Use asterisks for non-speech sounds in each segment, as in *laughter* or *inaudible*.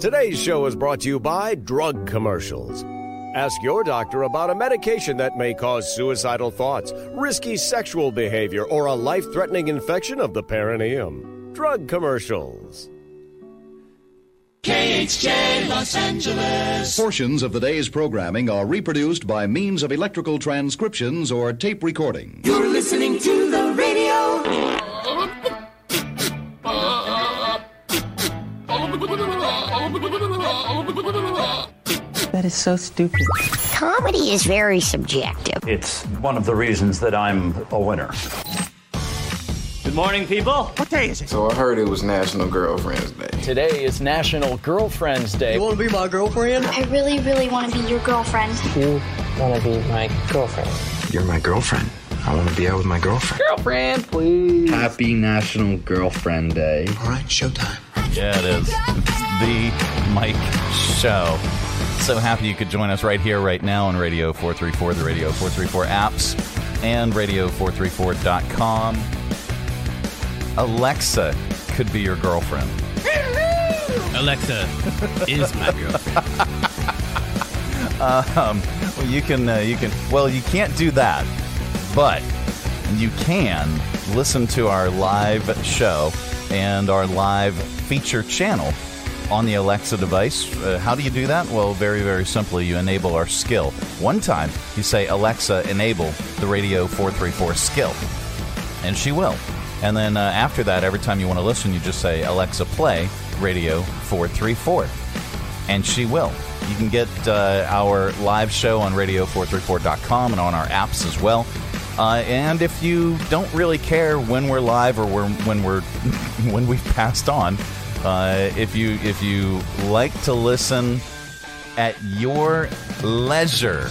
Today's show is brought to you by drug commercials. Ask your doctor about a medication that may cause suicidal thoughts, risky sexual behavior, or a life threatening infection of the perineum. Drug commercials. KHJ Los Angeles. Portions of the day's programming are reproduced by means of electrical transcriptions or tape recording. You're listening to That is so stupid. Comedy is very subjective. It's one of the reasons that I'm a winner. Good morning, people. What day is it? So I heard it was National Girlfriend's Day. Today is National Girlfriend's Day. You want to be my girlfriend? I really, really want to be your girlfriend. You want to be my girlfriend. You're my girlfriend. I want to be out with my girlfriend. Girlfriend, please. Happy National Girlfriend Day. All right, showtime. Yeah, it is. It's the Mike Show. So happy you could join us right here, right now on Radio 434, the Radio 434 apps, and Radio434.com. Alexa could be your girlfriend. Alexa is my girlfriend. *laughs* um, well, you can, uh, you can. Well, you can't do that, but you can listen to our live show and our live feature channel on the Alexa device. Uh, how do you do that? Well, very, very simply, you enable our skill. One time, you say, Alexa, enable the Radio 434 skill, and she will. And then uh, after that, every time you want to listen, you just say, Alexa, play Radio 434, and she will. You can get uh, our live show on radio434.com and on our apps as well. Uh, and if you don't really care when we're live or when we're *laughs* when we've passed on, uh, if you if you like to listen at your leisure,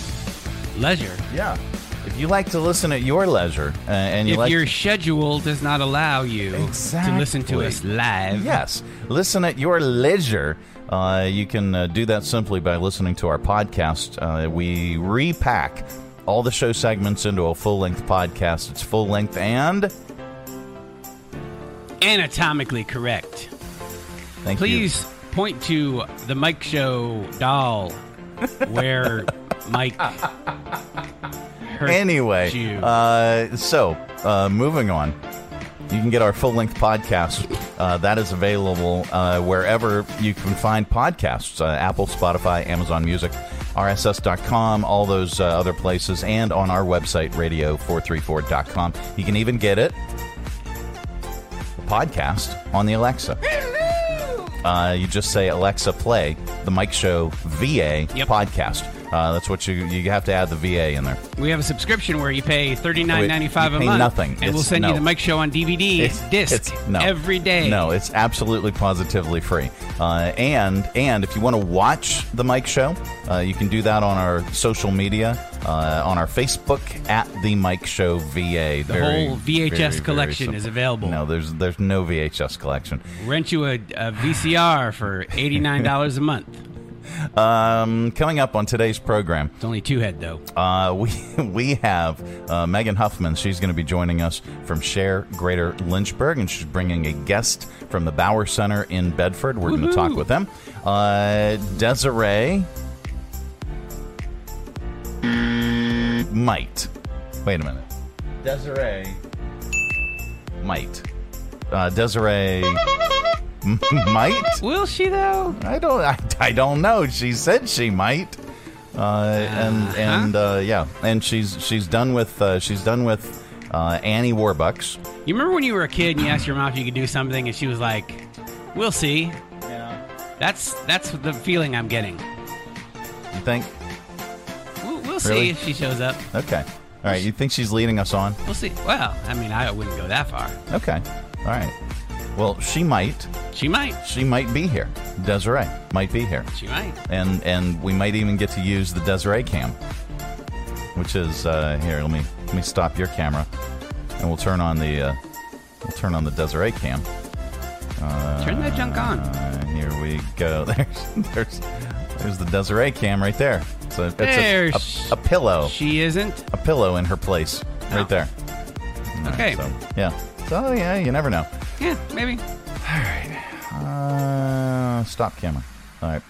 leisure, yeah. If you like to listen at your leisure, uh, and you if like your schedule does not allow you exactly. to listen to us live, yes, listen at your leisure. Uh, you can uh, do that simply by listening to our podcast. Uh, we repack all the show segments into a full length podcast. It's full length and anatomically correct. Thank Please you. point to the Mike Show doll where *laughs* Mike. Anyway, uh, so uh, moving on. You can get our full length podcast. Uh, that is available uh, wherever you can find podcasts uh, Apple, Spotify, Amazon Music, RSS.com, all those uh, other places, and on our website, radio434.com. You can even get it, the podcast, on the Alexa. Uh, you just say, Alexa, play the Mike Show VA Yep. podcast. Uh, that's what you you have to add the VA in there. We have a subscription where you pay thirty nine ninety five a pay month, nothing. and we'll send no. you the Mike Show on DVD It's- disc it's- no. every day. No, it's absolutely positively free. Uh, and and if you want to watch the Mike Show, uh, you can do that on our social media, uh, on our Facebook at the Mike Show VA. The whole VHS collection is available. No, there's there's no VHS collection. Rent you a, a VCR for eighty nine dollars a month. Um, coming up on today's program, It's only two head though. Uh, *laughs* we we have uh, Megan Huffman. She's going to be joining us from Share Greater Lynchburg, and she's bringing a guest from the Bower Center in Bedford. We're going to talk with them. Uh, Desiree might. Wait a minute. Desiree might. Uh, Desiree *laughs* might. Will she though? I don't. I, I don't know. She said she might. Uh, and and uh, yeah, and she's she's done with uh, she's done with uh, Annie Warbucks. You remember when you were a kid and you asked your mom if you could do something, and she was like, "We'll see." Yeah. That's that's the feeling I'm getting. You think? We'll, we'll see if she shows up. Okay. All right. You think she's leading us on? We'll see. Well, I mean, I wouldn't go that far. Okay. All right. Well, she might. She might. She might be here. Desiree might be here. She might. And and we might even get to use the Desiree cam, which is uh, here. Let me let me stop your camera, and we'll turn on the uh, we'll turn on the Desiree cam. Uh, Turn that junk on. Uh, here we go. *laughs* There's there's there's the Desiree cam right there. So it's a, There's- a, a pillow. She isn't. A pillow in her place, No. right there. All Okay. So, yeah. So yeah, you never know. Yeah, maybe. All right. Uh, stop camera. All right.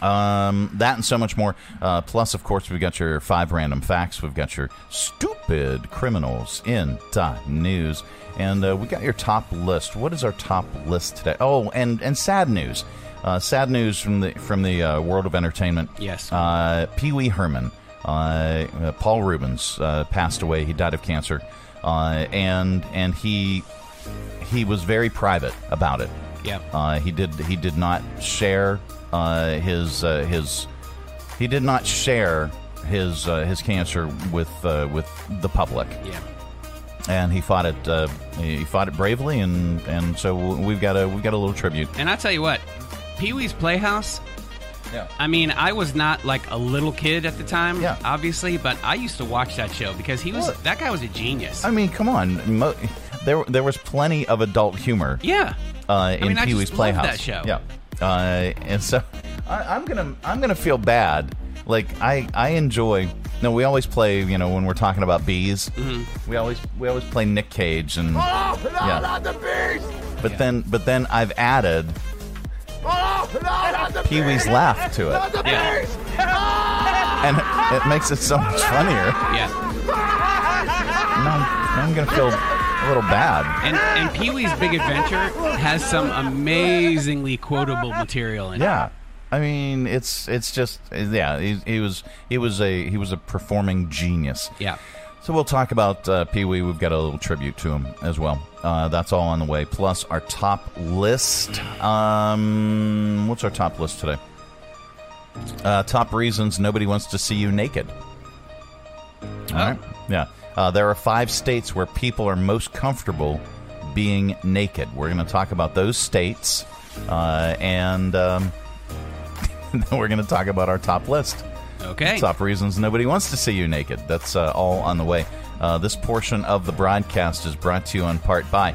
Um, that and so much more. Uh, plus, of course, we've got your five random facts. We've got your stupid criminals in dot news, and uh, we got your top list. What is our top list today? Oh, and and sad news. Uh, sad news from the from the uh, world of entertainment. Yes. Uh, Pee Wee Herman, uh, uh, Paul Reubens, uh, passed away. He died of cancer, uh, and and he he was very private about it. Yeah. Uh, he did he did not share uh, his uh, his he did not share his uh, his cancer with uh, with the public. Yeah. And he fought it. Uh, he fought it bravely, and, and so we've got a we've got a little tribute. And I tell you what, Pee Wee's Playhouse. Yeah. I mean, I was not like a little kid at the time, Yeah. obviously, but I used to watch that show because he was What? that guy was a genius. I mean, come on. Mo- there there was plenty of adult humor. yeah. uh, in mean, Pee Wee's Playhouse. that show. Yeah, uh, and so *laughs* I, I'm gonna I'm gonna feel bad. Like I I enjoy. No, we always play. You know, when we're talking about bees, Mm-hmm. we always we always play Nick Cage and Oh, no, Yeah. not the bees! but then but then I've added Oh, no, not the Pee Wee's laugh to Not it, the Yeah. bees! *laughs* and it, it makes it so much funnier. Yeah. Now, now I'm gonna feel a little bad. And and Pee Wee's Big Adventure has some amazingly quotable material in it. Yeah. I mean, it's it's just yeah. He, he was he was a he was a performing genius. Yeah. So we'll talk about uh, Pee Wee. We've got a little tribute to him as well. Uh, that's all on the way. Plus our top list. Um, what's our top list today? Uh, top reasons nobody wants to see you naked. All right. Yeah. Uh, there are five states where people are most comfortable being naked. We're going to talk about those states, uh, and um, *laughs* we're going to talk about our top list. Okay. Top reasons nobody wants to see you naked. That's uh, all on the way. Uh, this portion of the broadcast is brought to you in part by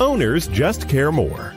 Owners just care more.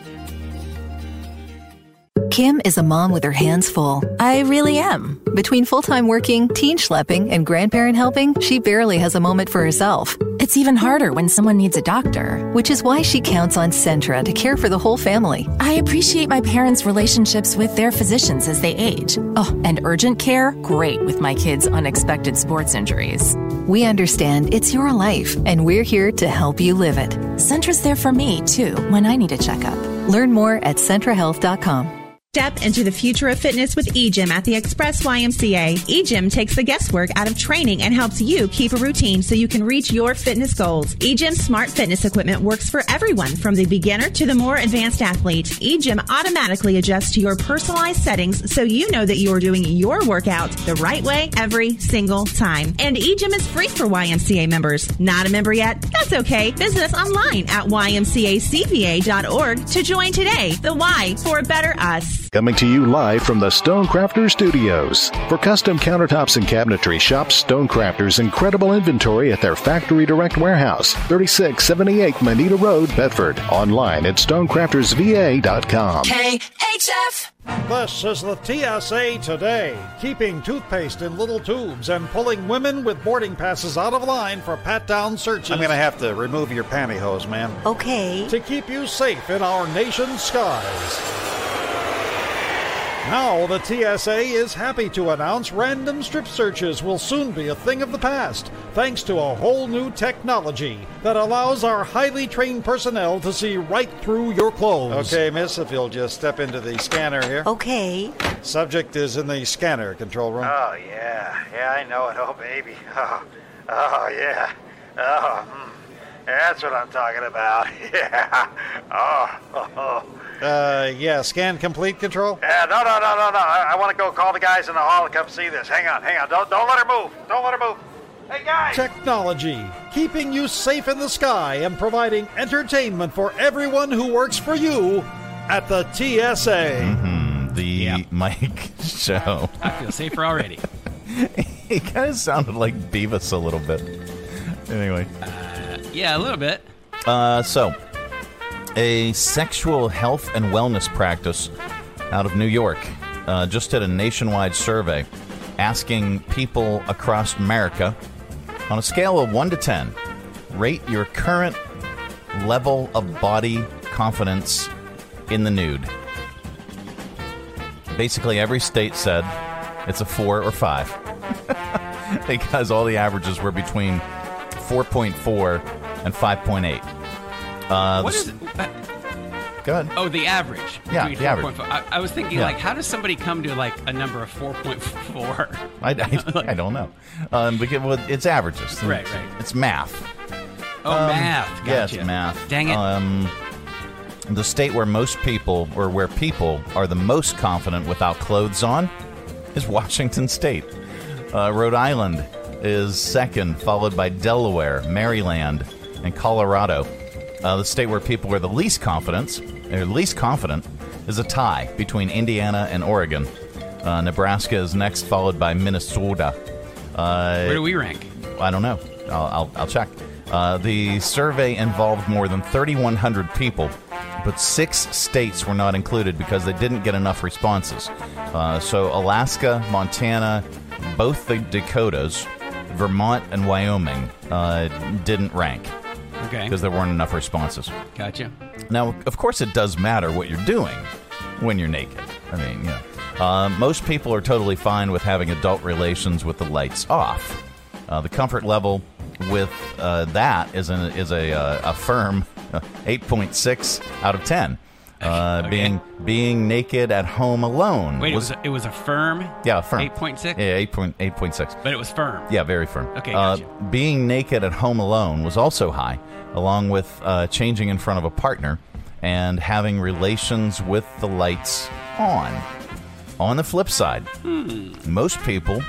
Kim is a mom with her hands full. I really am. Between full time working, teen schlepping, and grandparent helping, she barely has a moment for herself. It's even harder when someone needs a doctor, which is why she counts on Centra to care for the whole family. I appreciate my parents' relationships with their physicians as they age. Oh, and urgent care? Great with my kids' unexpected sports injuries. We understand it's your life, and we're here to help you live it. Centra's there for me, too, when I need a checkup. Learn more at centrahealth.com. Step into the future of fitness with eGym at the Express YMCA. eGym takes the guesswork out of training and helps you keep a routine so you can reach your fitness goals. eGym's smart fitness equipment works for everyone from the beginner to the more advanced athlete. eGym automatically adjusts to your personalized settings so you know that you're doing your workout the right way every single time. And eGym is free for YMCA members. Not a member yet? That's okay. Visit us online at ymcacva.org to join today. The Y for a better us. Coming to you live from the Stonecrafter Studios. For custom countertops and cabinetry, shop Stonecrafter's incredible inventory at their Factory Direct Warehouse, 3678 Moneta Road, Bedford. Online at stonecraftersva.com. KHF. This is the TSA Today, keeping toothpaste in little tubes and pulling women with boarding passes out of line for pat down searches. I'm going to have to remove your pantyhose, ma'am. Okay. To keep you safe in our nation's skies. Now, the TSA is happy to announce random strip searches will soon be a thing of the past, thanks to a whole new technology that allows our highly trained personnel to see right through your clothes. Okay, miss, if you'll just step into the scanner here. Okay. Subject is in the scanner control room. Oh, yeah. Yeah, I know it. Oh, baby. *laughs* Oh, oh yeah. Oh, mm. That's what I'm talking about. *laughs* Yeah. Oh, oh, oh. Uh, yeah, scan complete control? Yeah, no, no, no, no, no. I, I want to go call the guys in the hall to come see this. Hang on, hang on. Don't, don't let her move. Don't let her move. Hey, guys! Technology, keeping you safe in the sky and providing entertainment for everyone who works for you at the TSA. Mm-hmm. the Mike *laughs* Show. I feel safer already. *laughs* he kind of sounded like Beavis a little bit. Anyway. Uh, yeah, a little bit. Uh, so, a sexual health and wellness practice out of New York uh, just did a nationwide survey asking people across America on a scale of 1 to 10, rate your current level of body confidence in the nude. Basically, every state said it's a 4 or 5 *laughs* because all the averages were between 4.4 and 5.8. Uh, What is Go ahead. Oh, the average. Yeah, the average. I, I was thinking, Yeah. like, how does somebody come to like a number of four point four? I, I, *laughs* I don't know. Um, because, well, it's averages. Right, right. It's math. Oh, Um, math. Yes, math. Dang it. Um, the state where most people, or where people are the most confident without clothes on, is *laughs* Washington State. Uh, Rhode Island is second, followed by Delaware, Maryland, and Colorado. Uh, the state where people are the least confident, or least confident, is a tie between Indiana and Oregon. Uh, Nebraska is next, followed by Minnesota. Uh, Where do we rank? I don't know. I'll, I'll, I'll check. Uh, the survey involved more than 3,100 people, but six states were not included because they didn't get enough responses. Uh, so Alaska, Montana, both the Dakotas, Vermont, and Wyoming uh, didn't rank Okay. because there weren't enough responses. Gotcha. Now, of course, it does matter what you're doing when you're naked. I mean, you know, uh, most people are totally fine with having adult relations with the lights off. Uh, the comfort level with uh, that is a, is a, uh, a firm 8.6 out of 10. Uh, Being being naked at home alone Wait, it was was a, it was a firm. yeah firm 8.6? yeah 8.8.6 But it was firm. yeah, very firm. Okay, Uh, gotcha. being naked at home alone was also high, along with uh, changing in front of a partner and having relations with the lights on. On the flip side, Hmm. most people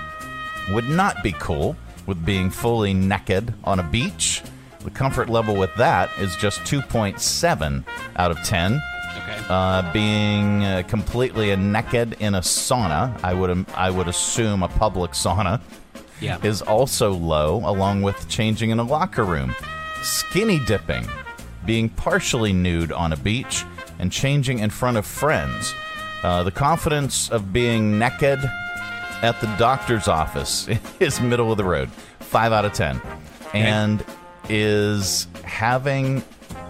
would not be cool with being fully naked on a beach. The comfort level with that is just 2.7 out of 10. Okay. Uh, being uh, completely naked in a sauna, I would I would assume a public sauna, Yeah. is also low, along with changing in a locker room, skinny dipping, being partially nude on a beach, and changing in front of friends. Uh, the confidence of being naked at the doctor's office *laughs* is middle of the road, five out of ten, and is having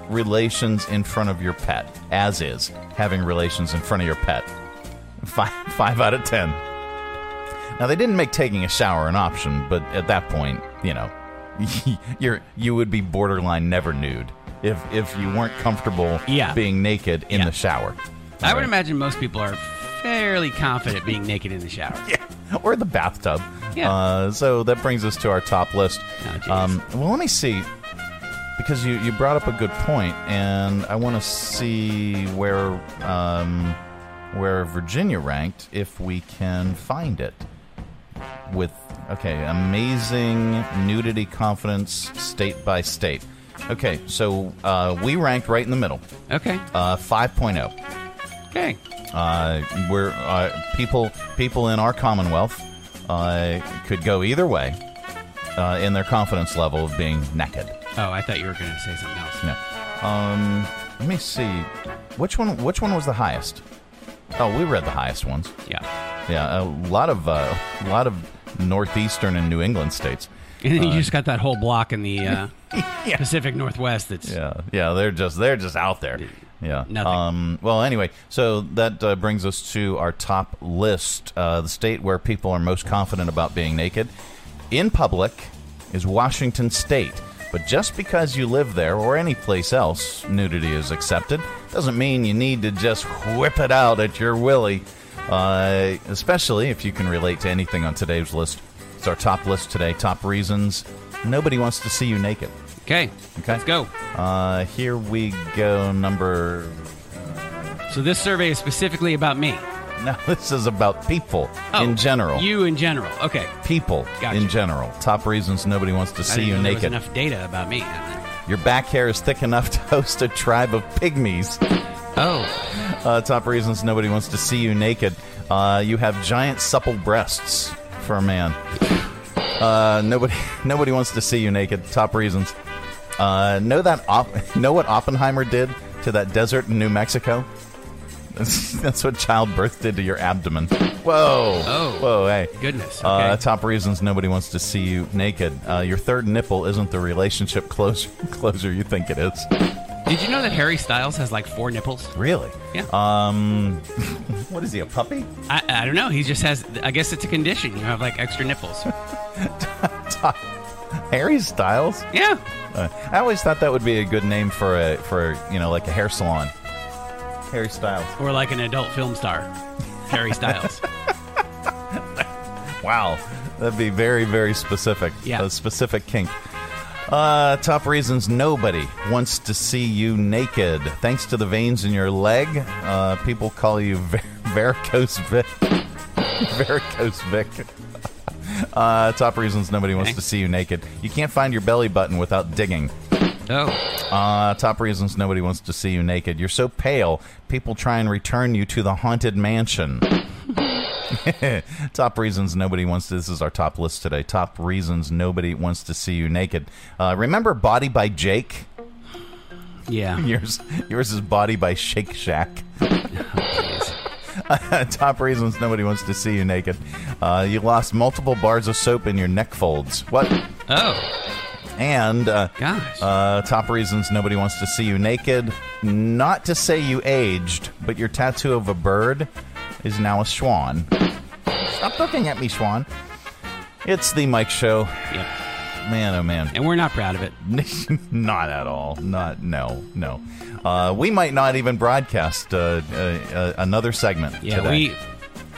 relations in front of your pet, as is having relations in front of your pet, five *laughs* five out of ten. Now they didn't make taking a shower an option, but at that point, you know, *laughs* you're you would be borderline never nude if if you weren't comfortable Yeah. being naked in the shower. I would imagine most people are fairly confident being naked in the shower. *laughs* Yeah. Or the bathtub. Yeah. Uh, so that brings us to our top list. um, well, let me see. Because you, you brought up a good point, and I want to see where um, where Virginia ranked, if we can find it. With okay, amazing nudity confidence state by state. Okay, so uh, we ranked right in the middle. Okay. Uh, 5.0. Okay. Uh, we're uh, people people in our Commonwealth uh, could go either way uh, in their confidence level of being naked. Oh, I thought you were going to say something else. No. Um, let me see. Which one? Which one was the highest? Oh, we read the highest ones. Yeah. Yeah, a lot of uh, a lot of northeastern and New England states. And *laughs* then you Uh, just got that whole block in the uh, *laughs* Pacific Northwest that's yeah, yeah, they're just they're just out there. Yeah. Nothing. Um, well, anyway, so that uh, brings us to our top list. Uh, the state where people are most confident about being naked in public is Washington State. But just because you live there or any place else, nudity is accepted, doesn't mean you need to just whip it out at your willy. Uh, especially if you can relate to anything on today's list. It's our top list today. Top reasons nobody wants to see you naked. Okay. Okay. Let's go. Uh, here we go. Number. So this survey is specifically about me. *laughs* No, this is about people Oh, in general. You in general. Okay. people Gotcha. in general. Top reasons nobody wants to see you know there was naked. enough data about me. Your back hair is thick enough to *laughs* host a tribe of pygmies. Oh. Uh, top reasons nobody wants to see you naked. Uh, you have giant supple breasts for a man. Uh, nobody, *laughs* nobody wants to see you naked. Top reasons. Uh, know that op- *laughs* know what Oppenheimer did to that desert in New Mexico? That's, *laughs* that's what childbirth did to your abdomen. Whoa! Oh. Whoa! Hey, Goodness, Uh, top reasons nobody wants to see you naked. Uh, your third nipple isn't the relationship closer closer you think it is. Did you know that Harry Styles has like four nipples? Really? Yeah. Um, *laughs* what is he? A puppy? I, I don't know. He just has. I guess it's a condition. You have like extra nipples. *laughs* Harry Styles? Yeah. Uh, I always thought that would be a good name for a for you know like a hair salon. Harry Styles. Or like an adult film star, Harry Styles. *laughs* Wow, that'd be very very specific. Yeah. a specific kink. Uh, top reasons nobody wants to see you naked. Thanks to the veins in your leg, uh, people call you *laughs* var- varicose Vic. varicose Vic. *laughs* Uh, top reasons nobody wants to see you naked. You can't find your belly button without digging. Oh. Uh, top reasons nobody wants to see you naked. You're so pale, people try and return you to the haunted mansion. *laughs* top reasons nobody wants to. This is our top list today. Top reasons nobody wants to see you naked. Uh, remember Body by Jake? Yeah. *laughs* Yours, yours is Body by Shake Shack. *laughs* Top reasons nobody wants to see you naked. Uh, you lost multiple bars of soap in your neck folds. What? Oh. And uh, Gosh. uh, top reasons nobody wants to see you naked. Not to say you aged, but your tattoo of a bird is now a swan. Stop looking at me, swan. It's the Mike Show. Yep. Man, oh man. And we're not proud of it. *laughs* not at all. Not no no. Uh, we might not even broadcast uh, uh, uh, another segment. Yeah, today.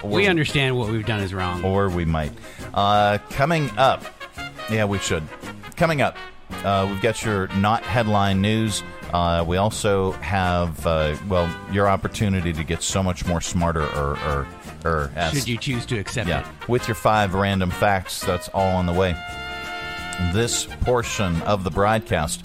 we we understand what we've done is wrong. or we might. Uh, coming up, yeah, we should. Coming up, uh, we've got your not headline news. Uh, we also have, uh, well, your opportunity to get so much more smarter or, or, or as- Should you choose to accept yeah, it? with your five random facts. That's all on the way. This portion of the broadcast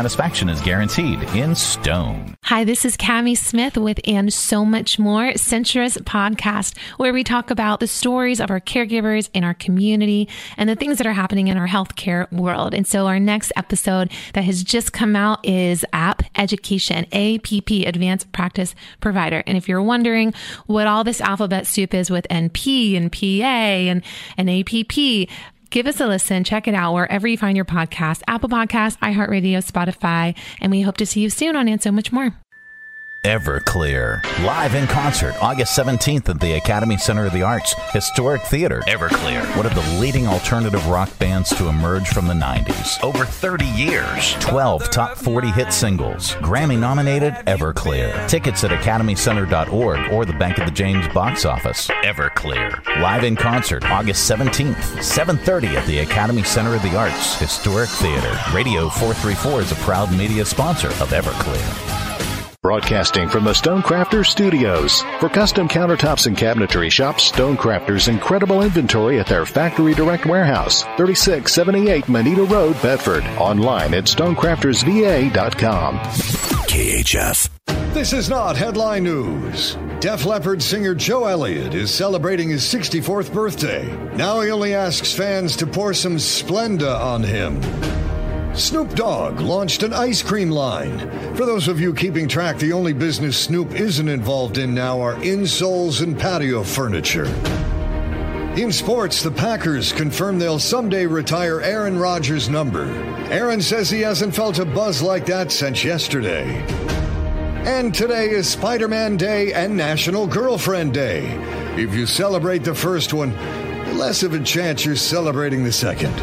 is guaranteed in stone. Hi, this is Cami Smith with And So Much More, Centra's podcast, where we talk about the stories of our caregivers in our community and the things that are happening in our healthcare world. And so our next episode that has just come out is App Education, APP, Advanced Practice Provider. And if you're wondering what all this alphabet soup is with NP and PA and, and APP, Give us a listen. Check it out wherever you find your podcast Apple Podcasts, iHeartRadio, Spotify. And we hope to see you soon on And So Much More. Everclear. Live in concert August 17th at the Academy Center of the Arts, Historic Theater. Everclear. One of the leading alternative rock bands to emerge from the 90s. Over 30 years. 12 top 40 hit singles. Grammy nominated Everclear. Tickets at academycenter.org or the Bank of the James box office. Everclear. Live in concert August 17th, 7:30 at the Academy Center of the Arts, Historic Theater. Radio 434 is a proud media sponsor of Everclear. Broadcasting from the Stonecrafters Studios. For custom countertops and cabinetry, shop Stonecrafters' incredible inventory at their Factory Direct Warehouse, 3678 Moneta Road, Bedford. Online at stonecraftersva.com. KHF. This is not headline news. Def Leppard singer Joe Elliott is celebrating his 64th birthday. Now he only asks fans to pour some Splenda on him. Snoop Dogg launched an ice cream line. For those of you keeping track, the only business Snoop isn't involved in now are insoles and patio furniture. In sports, the Packers confirm they'll someday retire Aaron Rodgers' number. Aaron says he hasn't felt a buzz like that since yesterday. And today is Spider Man Day and National Girlfriend Day. If you celebrate the first one, less of a chance you're celebrating the second.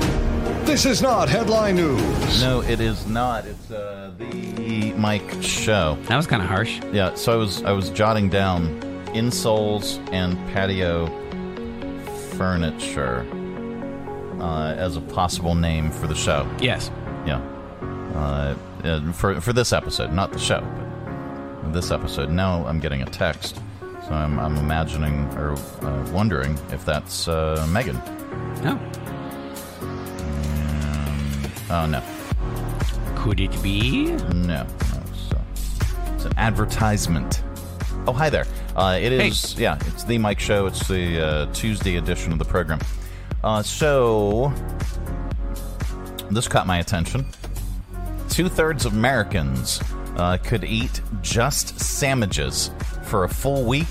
This is not headline news. No, it is not. It's uh, the Mike Show. That was kind of harsh. Yeah, so I was I was jotting down insoles and patio furniture uh, as a possible name for the show. Yes. Yeah. Uh, for for this episode, not the show, but this episode. Now I'm getting a text, so I'm, I'm imagining or uh, wondering if that's uh, Megan. No. Oh no. Could it be? No. no it's, it's an advertisement. Oh, hi there. Uh, it is, yeah, it's the Mike Show. It's the uh, Tuesday edition of the program. Uh, so, this caught my attention. Two thirds of Americans uh, could eat just sandwiches for a full week,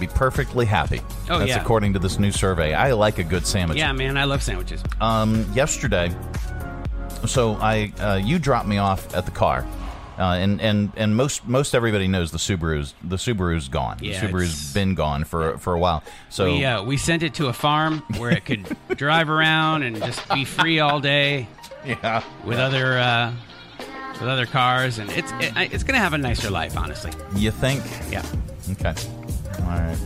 be perfectly happy. Oh, That's yeah. according to this new survey. I like a good sandwich. Yeah, man, I love sandwiches. Um, yesterday, so I uh, you dropped me off at the car, uh, and and and most most everybody knows the Subaru's the Subaru's gone. Yeah, the Subaru's been gone for for a while. So we uh, we sent it to a farm where it could *laughs* drive around and just be free all day. Yeah, with other uh, with other cars, and it's it, it's gonna have a nicer life, honestly. you think? Yeah. Okay. All right.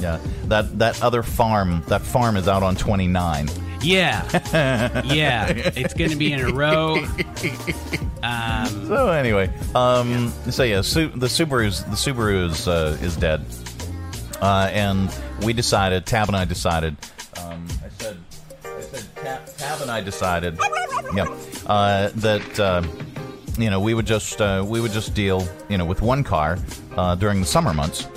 Yeah. That that other farm that farm is out on twenty nine. Yeah, *laughs* yeah, it's gonna be in a row. Um, So anyway, um, so yeah, Su- the Subaru's the Subaru is uh, is dead, uh, and we decided. Tab and I decided. Um, I said, I said, Tab, Tab and I decided, yeah, uh, that uh, you know we would just uh, we would just deal you know with one car uh, during the summer months.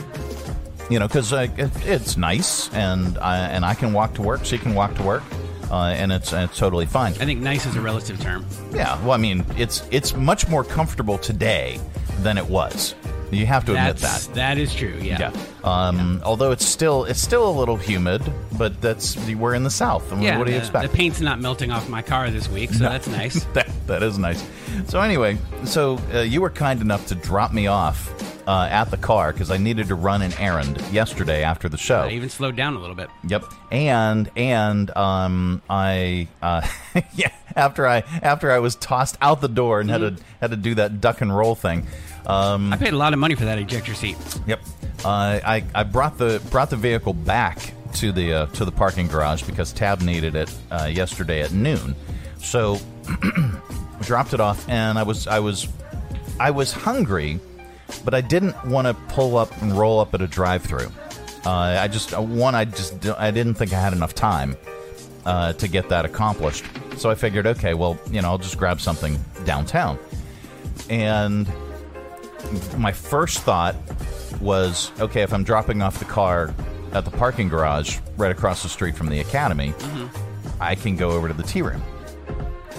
You know, because uh, it, it's nice, and I, and I can walk to work. She can walk to work, uh, and it's and it's totally fine. I think nice is a relative term. Yeah, well, I mean, it's it's much more comfortable today than it was. You have to admit That's, that. that is true. Yeah. Um, Although it's still it's still a little humid, but that's we're in the south. I mean, Yeah, what do you the, expect? The paint's not melting off my car this week, so No. that's nice. *laughs* that that is nice. So anyway, so uh, you were kind enough to drop me off uh, at the car because I needed to run an errand yesterday after the show. I even slowed down a little bit. Yep, and and um, I uh, *laughs* yeah after I after I was tossed out the door and had to had to do that duck and roll thing. Um, I paid a lot of money for that ejector seat. Yep. Uh, I I brought the brought the vehicle back to the uh, to the parking garage because Tab needed it uh, yesterday at noon. So *clears throat* dropped it off, and I was I was I was hungry, but I didn't want to pull up and roll up at a drive-through. Uh, I just uh, one I just I didn't think I had enough time uh, to get that accomplished. So I figured, okay, well, you know, I'll just grab something downtown. And my first thought was, okay, if I'm dropping off the car at the parking garage right across the street from the academy, I can go over to the tea room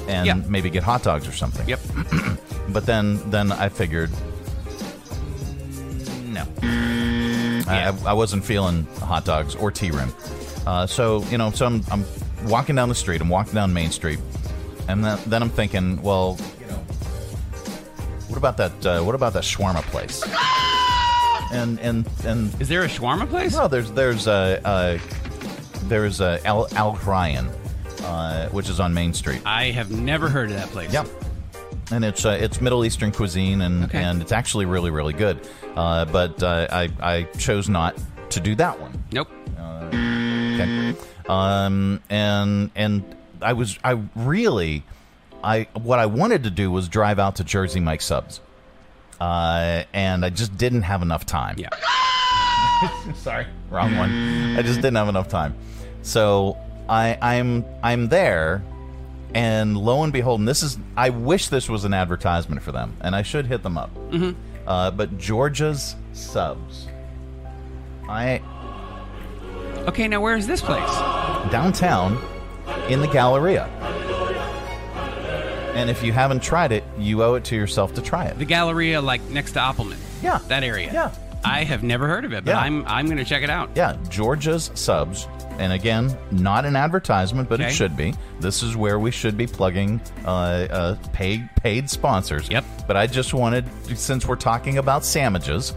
and Yeah. maybe get hot dogs or something. Yep. *clears throat* but then then I figured no. I, I wasn't feeling hot dogs or tea room. Uh, so, you know, so I'm, I'm walking down the street, I'm walking down Main Street, and then, then I'm thinking, well, you know, what about that? Uh, what about that shawarma place? And and and is there a shawarma place? No, there's there's a uh, uh, there's a Al Al Ryan, uh, which is on Main Street. I have never heard of that place. Yep. And it's uh, it's Middle Eastern cuisine, and, and it's actually really really good. Uh, but uh, I I chose not to do that one. Nope. Okay. Um, and and I was I really I what I wanted to do was drive out to Jersey Mike Subs, uh, and I just didn't have enough time. Yeah. *laughs* Sorry, wrong one. I just didn't have enough time. So I I'm I'm there, and lo and behold, and this is I wish this was an advertisement for them, and I should hit them up. Mhm. Uh, but Georgia's Subs. I Okay, now where is this place? downtown in the Galleria. And if you haven't tried it, you owe it to yourself to try it. The Galleria, like next to Appleman. Yeah. That area. Yeah. I have never heard of it, but Yeah. I'm I'm going to check it out. Yeah, Georgia's Subs. And again, not an advertisement, but Okay. it should be. This is where we should be plugging uh, uh, paid paid sponsors. Yep. But I just wanted, since we're talking about sandwiches,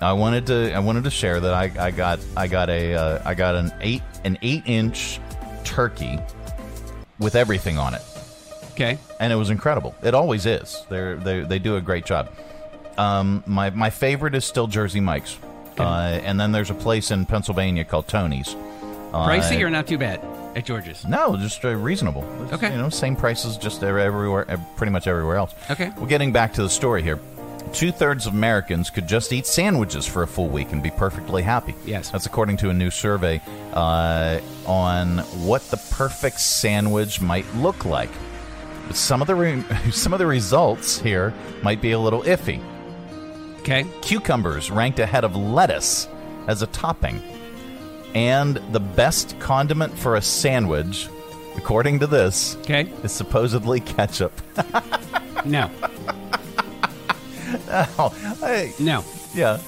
I wanted to I wanted to share that I, I got I got a uh, I got an eight an eight inch turkey with everything on it. Okay. and it was incredible. It always is. They're, they they do a great job. Um, my my favorite is still Jersey Mike's, uh, and then there's a place in Pennsylvania called Tony's. Uh, Pricey or not too bad at George's? No, just uh, reasonable. It's, Okay. You know, same prices just everywhere, pretty much everywhere else. Okay. Well, getting back to the story here. Two thirds of Americans could just eat sandwiches for a full week and be perfectly happy. Yes. That's according to a new survey uh, on what the perfect sandwich might look like. But some of the re- *laughs* some of the results here might be a little iffy. Okay. Cucumbers ranked ahead of lettuce as a topping. And the best condiment for a sandwich, according to this, okay. is supposedly ketchup. No. oh, I- No. yeah.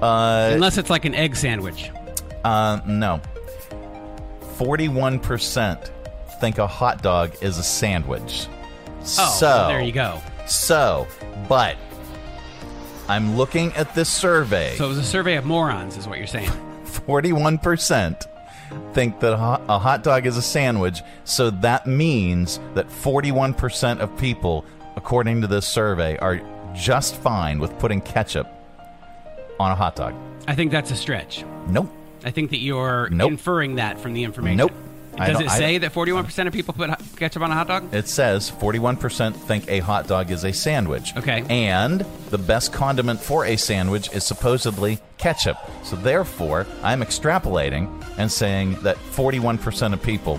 Uh, Unless it's like an egg sandwich. uh, no. 41% think a hot dog is a sandwich. Oh, so, there you go. So, but I'm looking at this survey. So it was a survey of morons, is what you're saying. 41% think that a hot- dog is a sandwich. So that means that 41% of people, according to this survey, are just fine with putting ketchup on a hot dog. I think that's a stretch. Nope. I think that you're Nope. inferring that from the information. Nope. Does it say that 41% of people put ketchup on a hot dog? It says 41% think a hot dog is a sandwich. Okay. And the best condiment for a sandwich is supposedly ketchup. So therefore, I'm extrapolating and saying that 41% of people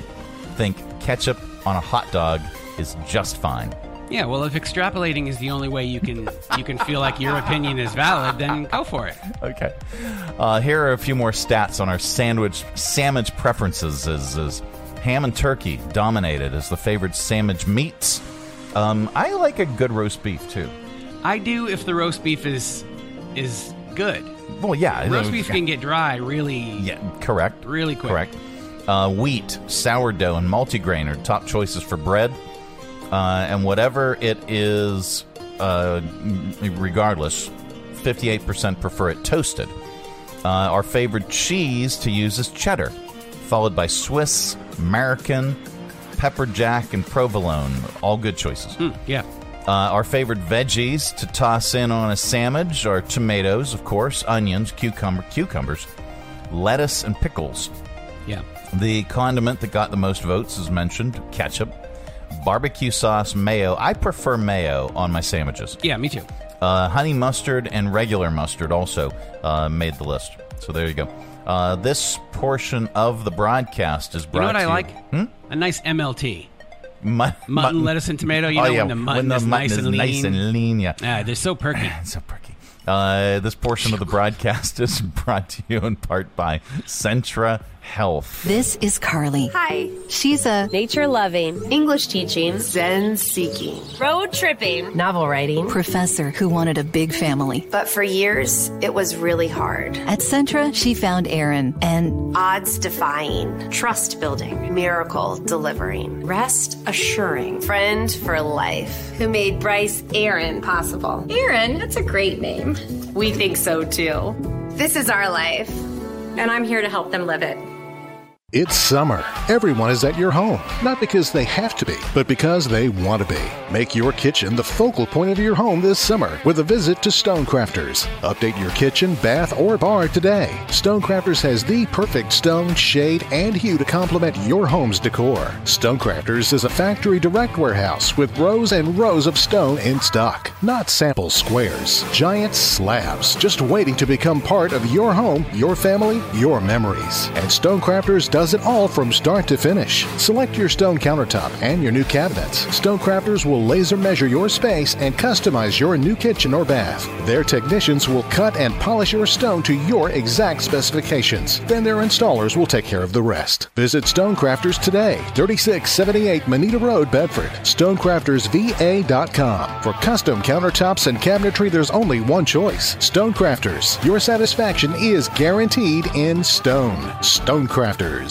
think ketchup on a hot dog is just fine. Yeah, well, if extrapolating is the only way you can you can feel like your opinion is valid, then go for it. Okay. Uh, here are a few more stats on our sandwich sandwich preferences. Is, is ham and turkey dominated as the favorite sandwich meats? Um, I like a good roast beef too. I do if the roast beef is is good. Well, yeah, roast beef can get dry really. Yeah, correct. Really quick. Correct. Uh, wheat, sourdough, and multigrain are top choices for bread. Uh, and whatever it is, uh, regardless, 58% prefer it toasted. Uh, our favorite cheese to use is cheddar, followed by Swiss, American, pepper jack, and provolone. All good choices. yeah. Uh, our favorite veggies to toss in on a sandwich are tomatoes, of course, onions, cucumber, cucumbers, lettuce, and pickles. Yeah. The condiment that got the most votes is mentioned ketchup, barbecue sauce, mayo. I prefer mayo on my sandwiches. Yeah, me too. Uh, honey mustard and regular mustard also uh, made the list. So there you go. Uh, this portion of the broadcast is You brought know what I like? Hmm? A nice MLT. Mu- Mutton, lettuce, and tomato. You oh, know yeah, when the mutton is mutton nice is and lean. nice and lean. Yeah, Ah, they're so perky. *laughs* so perky. Uh, this portion of the broadcast is brought to you in part by Centra Health. This is Carly. Hi. She's a Nature loving, English teaching, Zen seeking, road tripping, novel writing. professor who wanted a big family. But for years, it was really hard. At Centra, she found Aaron and Odds defying, trust building, miracle delivering, rest assuring, friend for life, who made Bryce Aaron possible. Aaron, that's a great name. We think so too. This is our life, and I'm here to help them live it. It's summer. Everyone is at your home, not because they have to be, but because they want to be. Make your kitchen the focal point of your home this summer with a visit to Stonecrafters. Update your kitchen, bath, or bar today. Stonecrafters has the perfect stone, shade, and hue to complement your home's decor. Stonecrafters is a factory direct warehouse with rows and rows of stone in stock, not sample squares, giant slabs, just waiting to become part of your home, your family, your memories. And Stonecrafters does it all from start to finish. Select your stone countertop and your new cabinets. Stonecrafters will laser measure your space and customize your new kitchen or bath. Their technicians will cut and polish your stone to your exact specifications. Then their installers will take care of the rest. Visit Stonecrafters today, 3678 Moneta Road, Bedford. StonecraftersVA.com. For custom countertops and cabinetry, there's only one choice Stonecrafters. Your satisfaction is guaranteed in stone. Stonecrafters.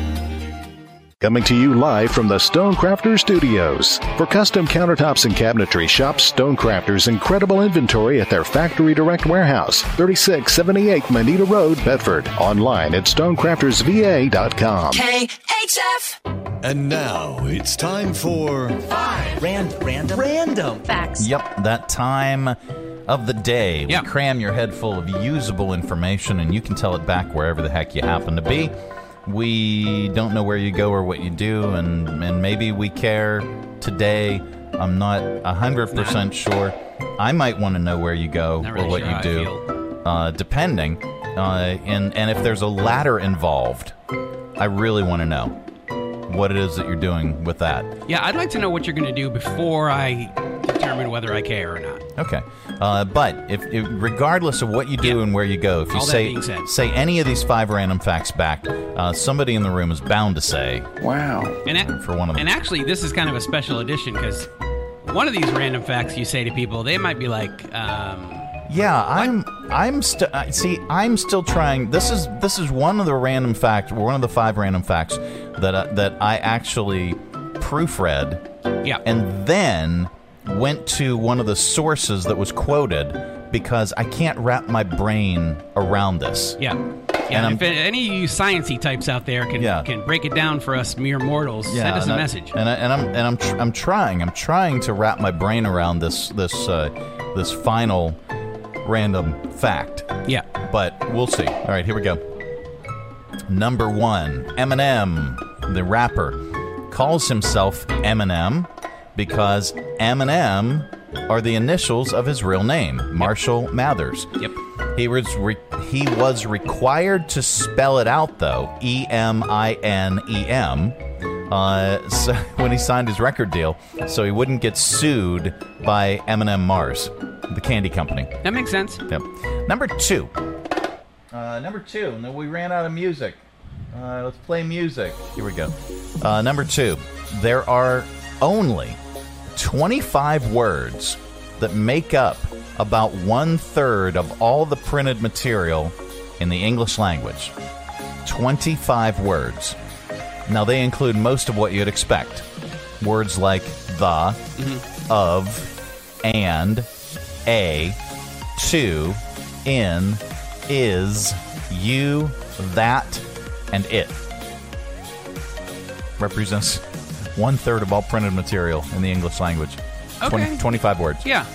Coming to you live from the Stonecrafters Studios. For custom countertops and cabinetry, shop Stonecrafters' incredible inventory at their Factory Direct Warehouse, 3678 Moneta Road, Bedford. Online at stonecraftersva.com. KHF. And now it's time for Five. Random. Random. Random. Facts. Yep, that time of the day. We cram your head full of usable information and you can tell it back wherever the heck you happen to be. We don't know where you go or what you do, and, and maybe we care today. I'm not 100% sure. I might want to know where you go really or what sure you do, uh, depending. Uh, and, and if there's a ladder involved, I really want to know what it is that you're doing with that. Yeah, I'd like to know what you're going to do before I determine whether I care or not. Okay, uh, but if, if regardless of what you do and where you go, if you All say said. say any of these five random facts back, uh, somebody in the room is bound to say, "Wow!" And a- for one of them. And actually, this is kind of a special edition because one of these random facts you say to people, they might be like, um, Yeah, I'm. I'm still. See, I'm still trying. This is this is one of the random facts. One of the five random facts that I, that I actually proofread. Yeah. And then went to one of the sources that was quoted because I can't wrap my brain around this. yeah. And Yeah, I'm- if any of you sciencey types out there can Yeah. can break it down for us mere mortals, send us and a I- message. And, I, and I'm and I'm tr- I'm trying. I'm trying to wrap my brain around this this uh, this final random fact. Yeah. But we'll see. All right, here we go. Number one, Eminem, the rapper, calls himself Eminem because Eminem are the initials of his real name, Marshall Mathers. Yep. He was re- he was required to spell it out though, E M I N E M. Uh, *laughs* so when he signed his record deal, so he wouldn't get sued by M&M Mars, the candy company. That makes sense. Yep. Number two. Uh, number two. No, we ran out of music. Uh, let's play music. Here we go. Uh, number two. There are only 25 words that make up about one third of all the printed material in the English language. 25 words. Now, they include most of what you'd expect. Words like the, mm-hmm. of, and, a, to, in, is, you, that, and it. Represents one third of all printed material in the English language. Okay. 25 words. Yeah.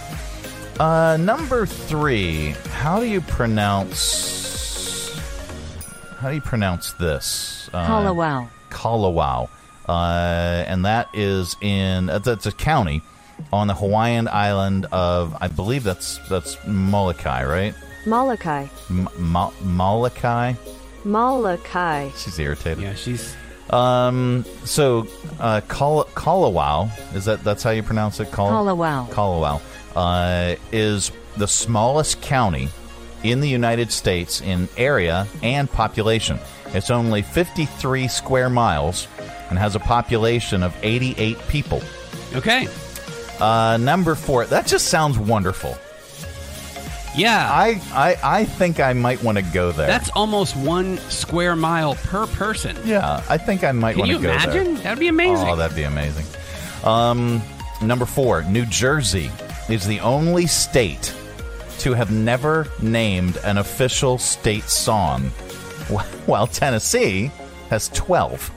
Uh, number three. How do you pronounce? How do you pronounce this? Uh, Kalawao. Kalawao, uh, and that is in uh, that's a county on the Hawaiian island of I believe that's that's Molokai, right? Molokai. M- Mo- Molokai. Molokai. She's irritated. Yeah, she's. Um. So, uh, Kal- Kalawao is that that's how you pronounce it? Kal- Kalawao. Kalawao uh, is the smallest county in the United States in area and population. It's only 53 square miles and has a population of 88 people. Okay. Uh, number four. That just sounds wonderful. Yeah. I I, I think I might want to go there. That's almost one square mile per person. Yeah, I think I might Can want to you go there. imagine? That'd be amazing. Oh, that'd be amazing. Um, number four, New Jersey is the only state to have never named an official state song, *laughs* while Tennessee has 12.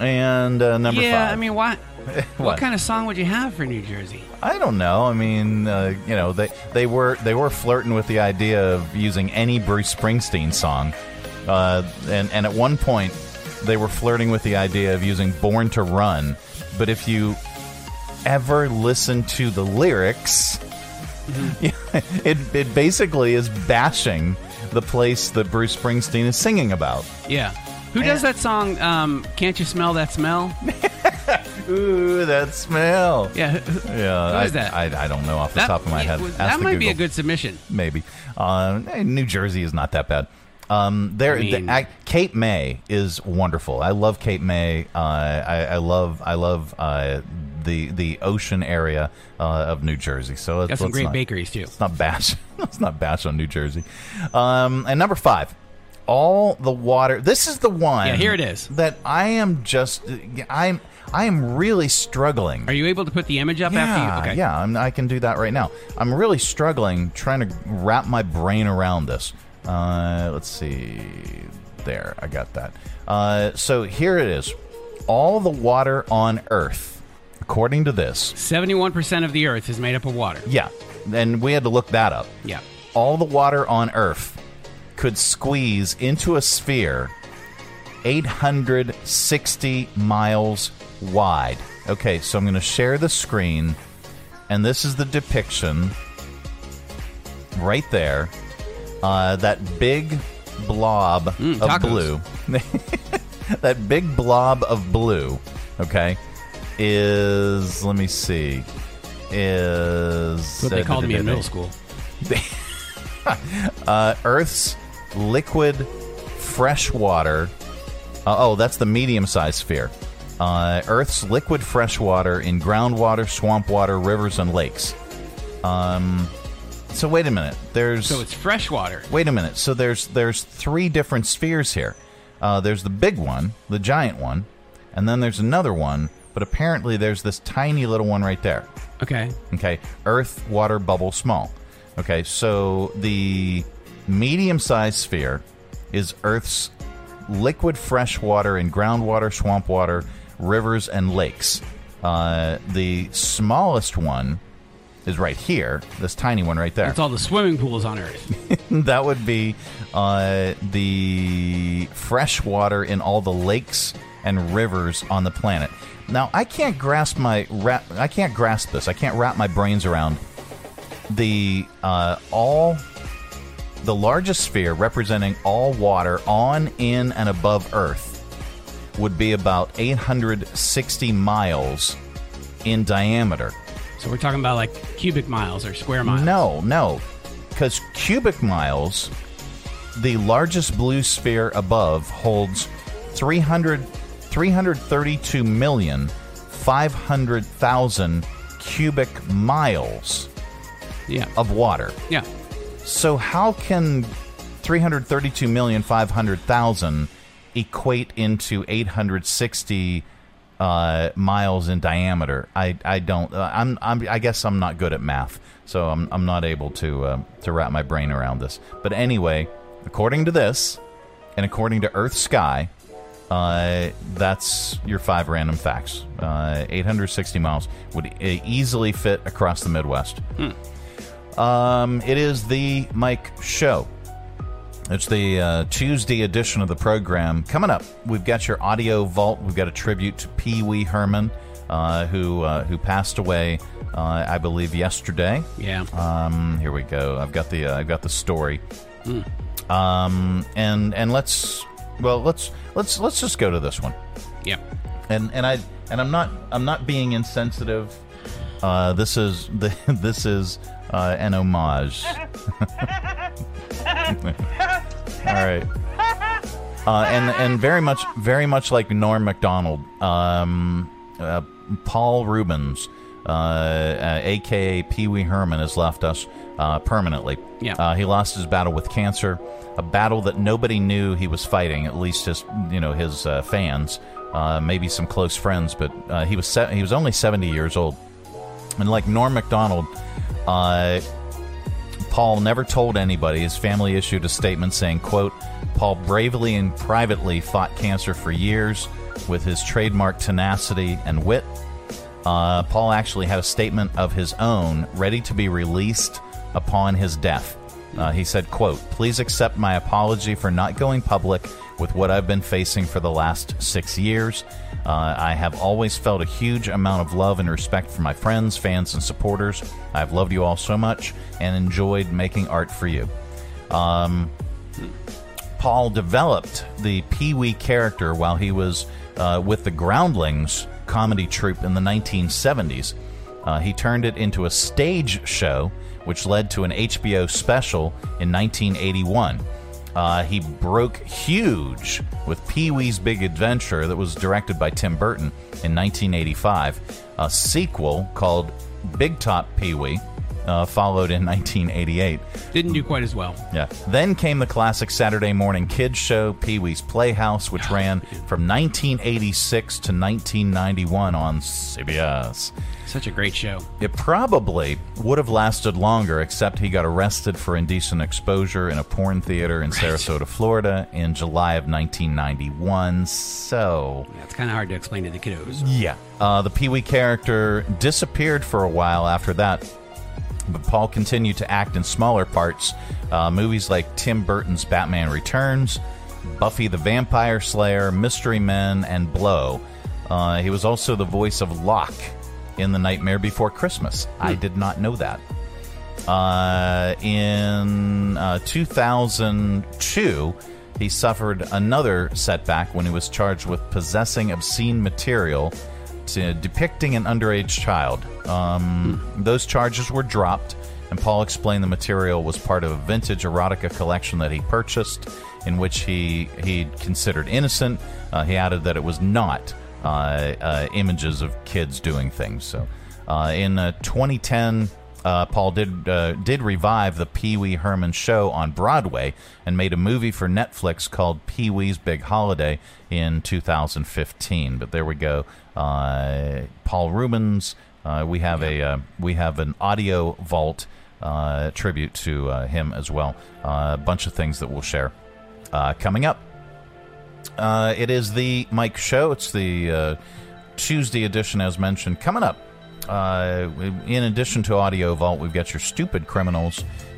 And uh, number yeah, five. I mean, what? *laughs* What? What kind of song would you have for New Jersey? I don't know. I mean, uh, you know, they they were they were flirting with the idea of using any Bruce Springsteen song, uh, and and at one point they were flirting with the idea of using "Born to Run." But if you ever listen to the lyrics, *laughs* it it basically is bashing the place that Bruce Springsteen is singing about. Yeah. Who does that song? Um, Can't you smell that smell? *laughs* *laughs* Ooh, that smell. Yeah. Yeah. Who I, is that? I, I don't know off the That- top of my head. Ask that the might be a Google. good submission. Maybe. Uh, eh, New Jersey is not that bad. Um, there, I mean- the, I, Cape May is wonderful. I love Cape May. Uh, I, I love, I love uh, the the ocean area uh, of New Jersey. So Got some great not- bakeries, too. Let's not bash. *laughs* let's not bash on New Jersey. Um, and number five, all the water. This is the one. Yeah, here it is. That I am just. I'm. I am really struggling. Are you able to put the image up Yeah, after you? Okay. yeah, I'm, I can do that right now. I'm really struggling trying to wrap my brain around this. Uh, let's see. There, I got that. Uh, so here it is. All the water on Earth, according to this, 71% of the Earth is made up of water. yeah, and we had to look that up. Yeah. All the water on Earth could squeeze into a sphere 860 miles wide. Okay, so I'm going to share the screen, and this is the depiction right there. Uh, that big blob of tacos. blue. *laughs* that big blob of blue, okay, is, let me see, is. What they called me in middle school. *laughs* uh, Earth's liquid freshwater. Uh, oh, that's the medium sized sphere. Uh, Earth's liquid fresh water in groundwater, swamp water, rivers, and lakes. Um, so wait a minute. There's So it's fresh water. Wait a minute. So there's there's three different spheres here. Uh, there's the big one, the giant one, and then there's another one. But apparently there's this tiny little one right there. Okay. Okay. Earth, water, bubble, small. Okay. So the medium sized sphere is Earth's liquid fresh water in groundwater, swamp water, rivers, and lakes. Uh, the smallest one is right here, this tiny one right there. That's all the swimming pools on Earth. *laughs* that would be uh, the fresh water in all the lakes and rivers on the planet. Now, I can't grasp my wrap, I can't grasp this. I can't wrap my brains around the uh, all the largest sphere representing all water on, in, and above Earth would be about 860 miles in diameter. So we're talking about like cubic miles or square miles. No, no. Because cubic miles, the largest blue sphere above holds 300, 332 million 500,000 cubic miles yeah. of water. Yeah. So how can 332 million 500,000 equate into 860 uh, miles in diameter? I, I don't. Uh, I'm, I'm I guess I'm not good at math, so I'm, I'm not able to uh, to wrap my brain around this. But anyway, according to this, and according to EarthSky, uh, that's your five random facts. Uh, 860 miles would easily fit across the Midwest. Um, it is the Mike Show. It's the uh, Tuesday edition of the program. Coming up, we've got your audio vault. We've got a tribute to Pee Wee Herman, uh, who uh, who passed away, uh, I believe, yesterday. Yeah. Um, here we go. I've got the uh, I've got the story. Um, and and let's well let's let's let's just go to this one. Yeah. And and I and I'm not I'm not being insensitive. Uh, this is the *laughs* this is uh, an homage. *laughs* All right. Uh, and and very much very much like Norm Macdonald, um, uh, Paul Reubens, uh, uh, aka Pee Wee Herman, has left us uh, permanently. Yeah. Uh, he lost his battle with cancer, a battle that nobody knew he was fighting. At least his you know his uh, fans, uh, maybe some close friends, but uh, he was se- he was only seventy years old, and like Norm Macdonald. Uh, Paul never told anybody. His family issued a statement saying, quote, Paul bravely and privately fought cancer for years with his trademark tenacity and wit. Uh, Paul actually had a statement of his own ready to be released upon his death. Uh, he said, quote, Please accept my apology for not going public with what I've been facing for the last six years. Uh, I have always felt a huge amount of love and respect for my friends, fans, and supporters. I've loved you all so much and enjoyed making art for you. Um, Paul developed the Pee Wee character while he was uh, with the Groundlings comedy troupe in the 1970s. Uh, he turned it into a stage show, which led to an HBO special in 1981. Uh, he broke huge with Pee Wee's Big Adventure, that was directed by Tim Burton in 1985. A sequel called Big Top Pee Wee uh, followed in 1988. Didn't do quite as well. Yeah. Then came the classic Saturday morning kids show, Pee Wee's Playhouse, which ran from 1986 to 1991 on CBS. Such a great show. It probably would have lasted longer, except he got arrested for indecent exposure in a porn theater in Sarasota, Florida in July of 1991. So. Yeah, it's kind of hard to explain to the kiddos. Yeah. Uh, the Pee Wee character disappeared for a while after that, but Paul continued to act in smaller parts. Uh, movies like Tim Burton's Batman Returns, Buffy the Vampire Slayer, Mystery Men, and Blow. Uh, he was also the voice of Lock in The Nightmare Before Christmas. I did not know that. Uh, in uh, 2002, he suffered another setback when he was charged with possessing obscene material to depicting an underage child. Um, Those charges were dropped, and Paul explained the material was part of a vintage erotica collection that he purchased, in which he he considered innocent. Uh, he added that it was not uh, uh, images of kids doing things. So, uh, in uh, 2010. Uh, Paul did uh, did revive the Pee Wee Herman show on Broadway and made a movie for Netflix called Pee Wee's Big Holiday in 2015. But there we go. Uh, Paul Reubens. Uh, we have a uh, we have an audio vault uh, tribute to uh, him as well. Uh, a bunch of things that we'll share uh, coming up. Uh, it is the Mike Show. It's the uh, Tuesday edition, as mentioned. Coming up, uh, in addition to Audio Vault, we've got your stupid criminals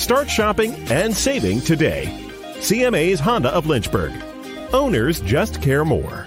Start shopping and saving today. CMA's Honda of Lynchburg. Owners just care more.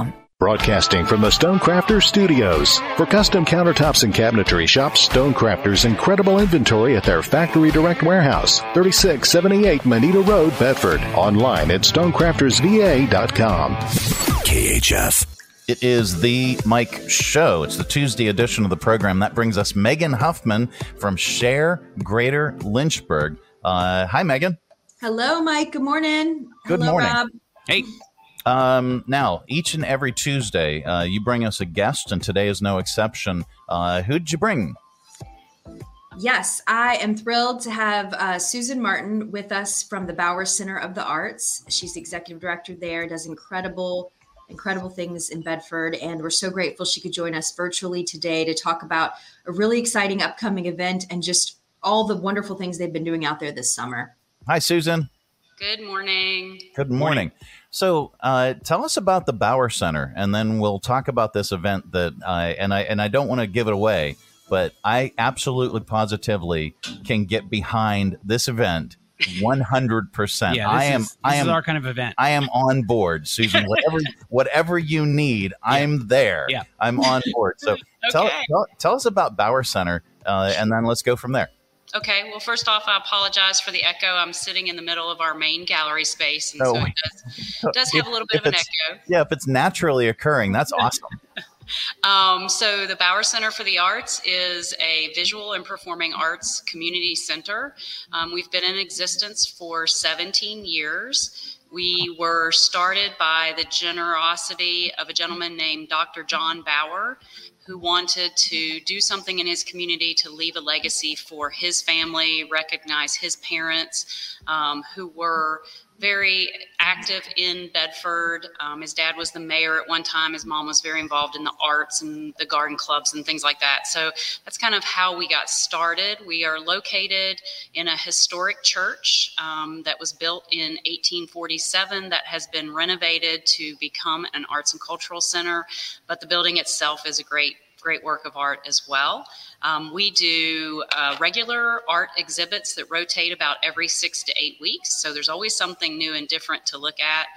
Broadcasting from the Stonecrafters Studios. For custom countertops and cabinetry, shop Stonecrafters' incredible inventory at their Factory Direct Warehouse, 3678 Moneta Road, Bedford. Online at stonecraftersva.com. KHF. It is the Mike Show. It's the Tuesday edition of the program. That brings us Megan Huffman from Share Greater Lynchburg. Uh, hi, Megan. Hello, Mike. Good morning. Good Hello, morning. Rob. Hey. Um, now, each and every Tuesday, uh, you bring us a guest, and today is no exception. Uh, who'd you bring? Yes, I am thrilled to have uh, Susan Martin with us from the Bower Center of the Arts. She's the executive director there, does incredible, incredible things in Bedford. And we're so grateful she could join us virtually today to talk about a really exciting upcoming event and just all the wonderful things they've been doing out there this summer. Hi, Susan. Good morning. Good morning. So, uh, tell us about the Bower Center, and then we'll talk about this event that I and I and I don't want to give it away, but I absolutely positively can get behind this event One hundred percent. Yeah, I am. is- I am is our kind of event. I am on board, Susan. Whatever, whatever you need, *laughs* I'm there. Yeah. I'm on board. So *laughs* tell, tell tell us about Bower Center, uh, and then let's go from there. Okay, well, first off, I apologize for the echo. I'm sitting in the middle of our main gallery space, and so it does, *laughs* does have a little bit of an echo. Yeah, if it's naturally occurring, that's awesome. *laughs* Um, so, the Bower Center for the Arts is a visual and performing arts community center. Um, we've been in existence for 17 years. We were started by the generosity of a gentleman named Dr. John Bower, who wanted to do something in his community to leave a legacy for his family, recognize his parents um, who were very active in Bedford. Um, his dad was the mayor at one time. His mom was very involved in the arts and the garden clubs and things like that. So that's kind of how we got started. We are located in a historic church um, that was built in 1847 that has been renovated to become an arts and cultural center. But the building itself is a great great work of art as well. Um, we do uh, regular art exhibits that rotate about every six to eight weeks. So there's always something new and different to look at.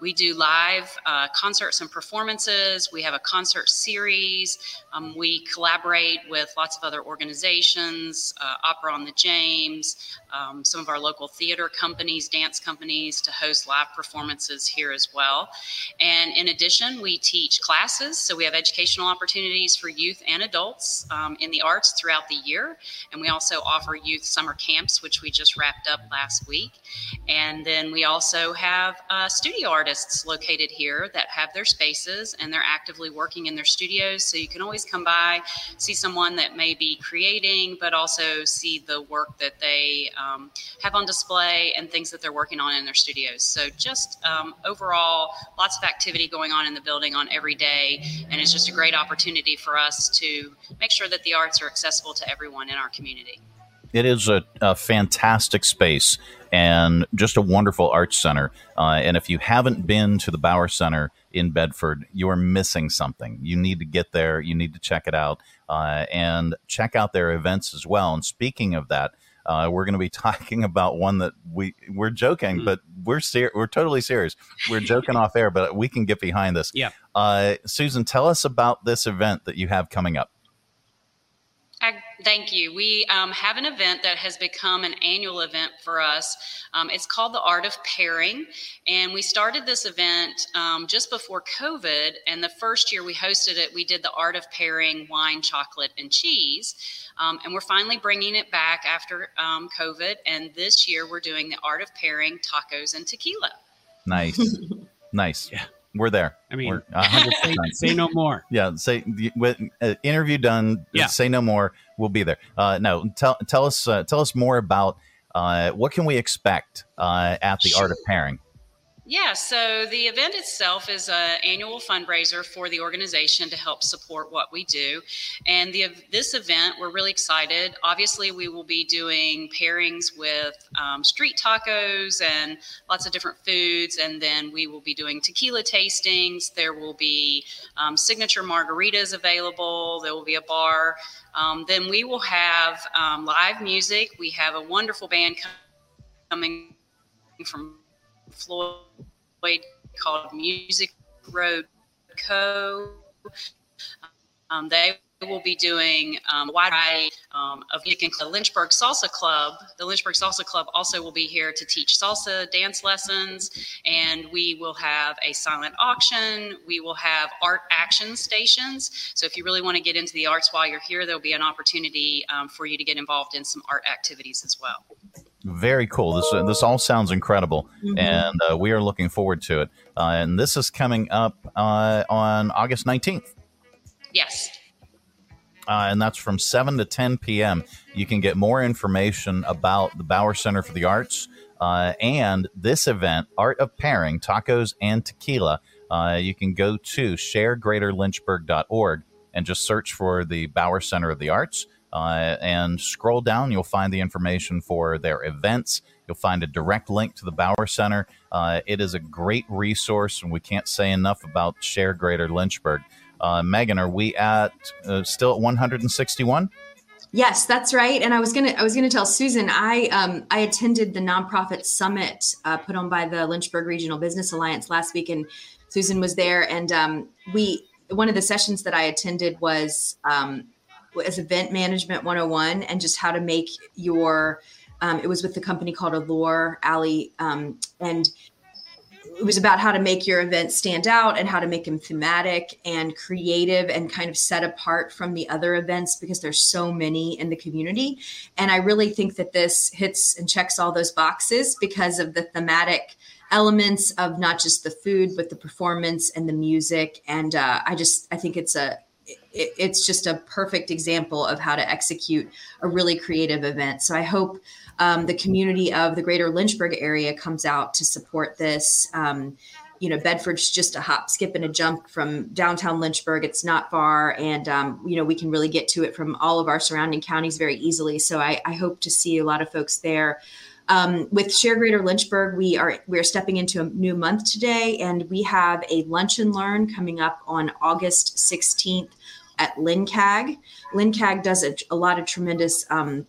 We do live uh, concerts and performances. We have a concert series. Um, we collaborate with lots of other organizations, uh, Opera on the James, um, some of our local theater companies, dance companies to host live performances here as well. And in addition, we teach classes. So we have educational opportunities for youth and adults um, in the throughout the year. And we also offer youth summer camps, which we just wrapped up last week. And then we also have uh, studio artists located here that have their spaces and they're actively working in their studios. So you can always come by, see someone that may be creating, but also see the work that they um, have on display and things that they're working on in their studios. So just um, overall, lots of activity going on in the building on every day. And it's just a great opportunity for us to make sure that the arts are accessible to everyone in our community. It is a, a fantastic space and just a wonderful arts center. Uh, and if you haven't been to the Bower Center in Bedford, you're missing something. You need to get there. You need to check it out uh, and check out their events as well. And speaking of that, uh, we're going to be *laughs* talking about one that we we're joking, but we're ser- we're totally serious. We're joking off air, but we can get behind this. Yeah. Uh, Susan, tell us about this event that you have coming up. I, thank you. We um, have an event that has become an annual event for us. Um, it's called the Art of Pairing. And we started this event um, just before COVID. And the first year we hosted it, we did the Art of Pairing wine, chocolate, and cheese. Um, and we're finally bringing it back after um, COVID. And this year we're doing the Art of Pairing tacos and tequila. Nice, *laughs* nice. Yeah, we're there. I mean, we're 100%. *laughs* say, say no more. *laughs* Yeah, say with uh, interview done. Yeah. say no more. We'll be there. Uh, no, tell tell us uh, tell us more about uh, what can we expect uh, at the Art of Pairing. Yeah, so the event itself is an annual fundraiser for the organization to help support what we do. And the, this event, we're really excited. Obviously, we will be doing pairings with um, street tacos and lots of different foods. And then we will be doing tequila tastings. There will be um, signature margaritas available. There will be a bar. Um, then we will have um, live music. We have a wonderful band coming from Floyd called Music Road Co. Um, they will be doing um, a wide variety um, of music. The Lynchburg Salsa Club, the Lynchburg Salsa Club also will be here to teach salsa dance lessons, and we will have a silent auction. We will have art action stations. So if you really want to get into the arts while you're here, there'll be an opportunity um, for you to get involved in some art activities as well. Very cool. This uh, this all sounds incredible, Mhm. and uh, we are looking forward to it. Uh, and this is coming up uh, on August nineteenth. Yes. uh, and that's from 7 to 10 p.m. You can get more information about the Bower Center for the Arts uh, and this event, Art of Pairing Tacos and Tequila. Uh, you can go to sharegreaterlynchburg.org and just search for the Bower Center of the Arts. Uh, and scroll down, you'll find the information for their events. You'll find a direct link to the Bower Center. Uh, it is a great resource, and we can't say enough about Share Greater Lynchburg. Uh, Megan, are we at uh, still at 161? Yes, that's right. And I was gonna I was gonna tell Susan I um, I attended the nonprofit summit uh, put on by the Lynchburg Regional Business Alliance last week, and Susan was there. And um, we one of the sessions that I attended was um, was event management 101 and just how to make your um, it was with the company called Allure Alley, um, and it was about how to make your event stand out and how to make them thematic and creative and kind of set apart from the other events because there's so many in the community. And I really think that this hits and checks all those boxes because of the thematic elements of not just the food but the performance and the music. And uh, I just I think it's a it's just a perfect example of how to execute a really creative event. So I hope um, the community of the greater Lynchburg area comes out to support this. Um, you know, Bedford's just a hop, skip, and a jump from downtown Lynchburg. It's not far, and um, you know we can really get to it from all of our surrounding counties very easily. So I, I hope to see a lot of folks there. Um, with Share Greater Lynchburg, we are we are stepping into a new month today, and we have a lunch and learn coming up on August 16th at Lyn-CAG. Lyn-CAG does a, a lot of tremendous um,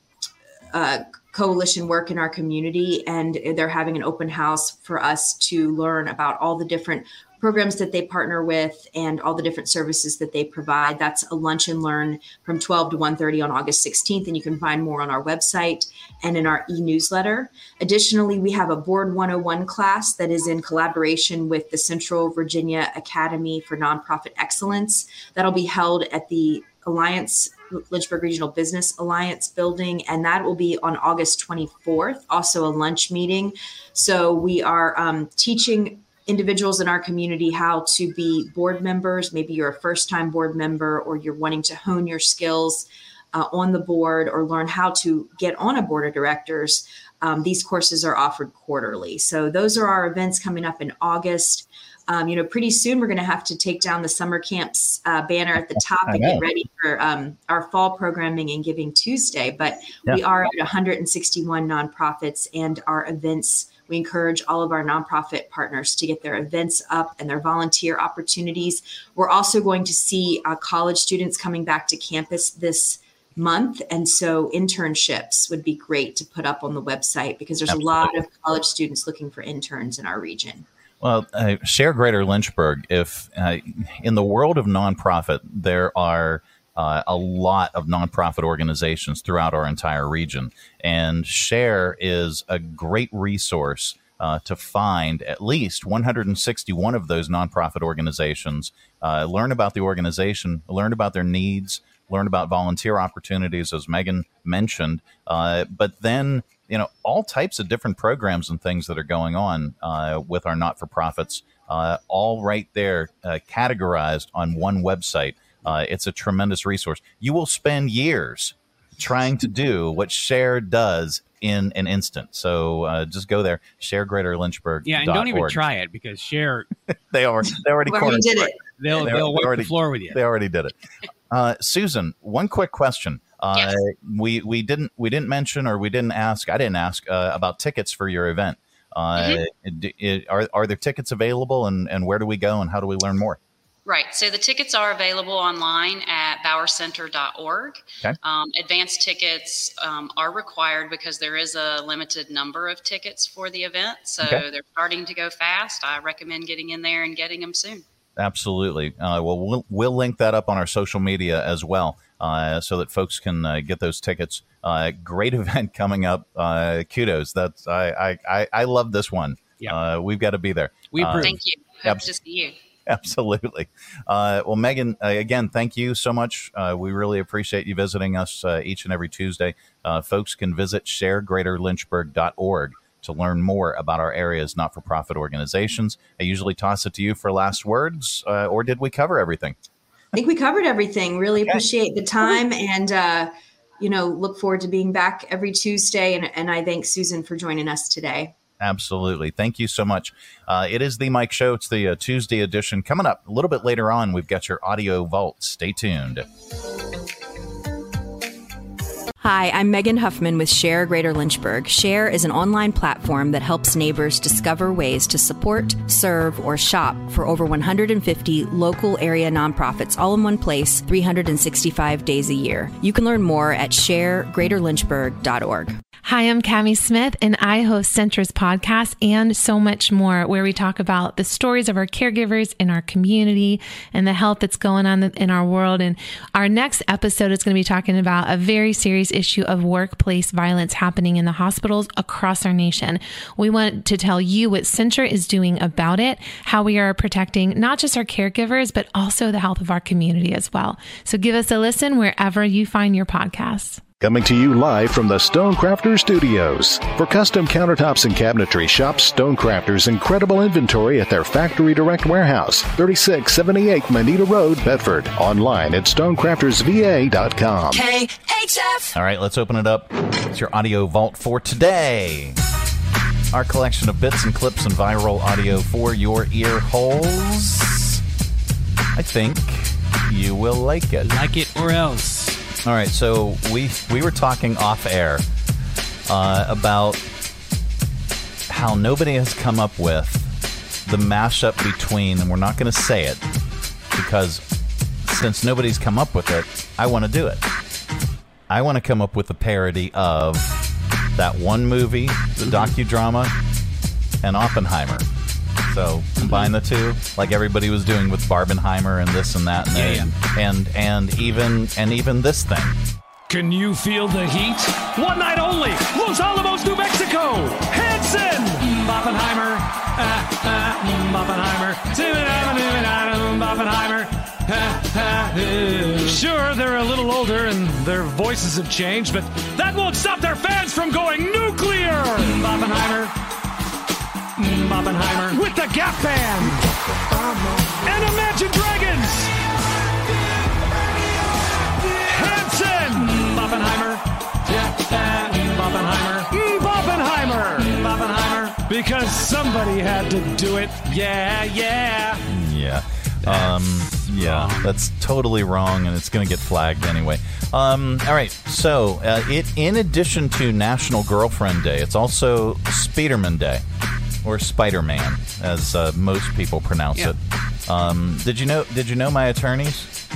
uh, coalition work in our community, and they're having an open house for us to learn about all the different programs that they partner with and all the different services that they provide. That's a lunch and learn from 12 to 1:30 on August 16th and you can find more on our website and in our e-newsletter. Additionally, we have a board 101 class that is in collaboration with the Central Virginia Academy for Nonprofit Excellence. That'll be held at the Alliance Lynchburg Regional Business Alliance building, and that will be on August 24th, also a lunch meeting. So we are um, teaching individuals in our community how to be board members. Maybe you're a first time board member or you're wanting to hone your skills uh, on the board or learn how to get on a board of directors. Um, these courses are offered quarterly. So those are our events coming up in August. Um, you know, pretty soon we're going to have to take down the summer camps uh, banner at the top and get ready for um, our fall programming and Giving Tuesday. But yeah. we are at 161 nonprofits, and our events we encourage all of our nonprofit partners to get their events up and their volunteer opportunities. We're also going to see uh, college students coming back to campus this month. And so internships would be great to put up on the website because there's Absolutely. a lot of college students looking for interns in our region. Well, uh, share Greater Lynchburg. If uh, in the world of nonprofit, there are uh, a lot of nonprofit organizations throughout our entire region. And Share is a great resource uh, to find at least 161 of those nonprofit organizations, uh, learn about the organization, learn about their needs, learn about volunteer opportunities, as Megan mentioned, uh, but then you know all types of different programs and things that are going on uh, with our not-for-profits, uh, all right there, categorized on one website. Uh, it's a tremendous resource. You will spend years trying to do what Share does in an instant. So uh, just go there, share Greater Lynchburg. Yeah, and don't even try it because Share *laughs* they already they already did it. They'll, they, they'll wipe already, the floor with you. They already did it. Uh, Susan, one quick question. Uh, yes. We we didn't we didn't mention or we didn't ask. I didn't ask uh, about tickets for your event. Uh, mm-hmm. it, are are there tickets available, and and where do we go, and how do we learn more? Right. So the tickets are available online at bowercenter.org. Okay. Um, advanced tickets um, are required because there is a limited number of tickets for the event. So okay. they're starting to go fast. I recommend getting in there and getting them soon. Absolutely. Uh, well, well, we'll link that up on our social media as well uh, so that folks can uh, get those tickets. Uh, great *laughs* event coming up. Uh, kudos. That's I, I, I love this one. Yeah. Uh, we've got to be there. We approve. Thank you. Hope to see you. *laughs* Absolutely. Uh, well, Megan, uh, again, thank you so much. Uh, we really appreciate you visiting us uh, each and every Tuesday. Uh, folks can visit sharegreaterlynchburg.org to learn more about our area's not for profit organizations. I usually toss it to you for last words, uh, or did we cover everything? I think we covered everything. Really okay. appreciate the time and, you know, look forward to being back every Tuesday. And, and I thank Susan for joining us today. Absolutely. Thank you so much. Uh, it is the Mike Show. It's the uh, Tuesday edition. Coming up a little bit later on, we've got your audio vault. Stay tuned. Hi, I'm Megan Huffman with Share Greater Lynchburg. Share is an online platform that helps neighbors discover ways to support, serve, or shop for over 150 local area nonprofits all in one place 365 days a year. You can learn more at sharegreaterlynchburg.org. Hi, I'm Cami Smith, and I host Centra's Podcast and so much more, where we talk about the stories of our caregivers in our community and the health that's going on in our world. And our next episode is going to be talking about a very serious issue of workplace violence happening in the hospitals across our nation. We want to tell you what Centra is doing about it, how we are protecting not just our caregivers, but also the health of our community as well. So give us a listen wherever you find your podcasts. Coming to you live from the Stonecrafter Studios. For custom countertops and cabinetry, shop Stonecrafter's incredible inventory at their Factory Direct Warehouse, 3678 Moneta Road, Bedford. Online at stonecraftersva.com. KHF. All right, let's open it up. It's your audio vault for today. Our collection of bits and clips and viral audio for your ear holes. I think you will like it. Like it or else. All right, so we we were talking off air uh, about how nobody has come up with the mashup between, and we're not going to say it because since nobody's come up with it, I want to do it. I want to come up with a parody of that one movie, the docudrama, and Oppenheimer. So combine the two, like everybody was doing with Barbenheimer and this and that, and, Yeah, and, and and even and even this thing. Can you feel the heat? One night only, Los Alamos, New Mexico. Hanson, Oppenheimer, ah, ah, Oppenheimer, Oppenheimer. Sure, they're a little older and their voices have changed, but that won't stop their fans from going nuclear. Oppenheimer, Oppenheimer, with the Gap Band and Imagine Dragons. Hanson, Oppenheimer, Oppenheimer, Oppenheimer, Oppenheimer, because somebody had to do it. Yeah, yeah. Yeah. Um, yeah, that's totally wrong, and it's going to get flagged anyway. Um, all right, so uh, it in addition to National Girlfriend Day, it's also Speederman Day, or Spider Man, as uh, most people pronounce Yeah. it. Um, did you know? Did you know my attorneys,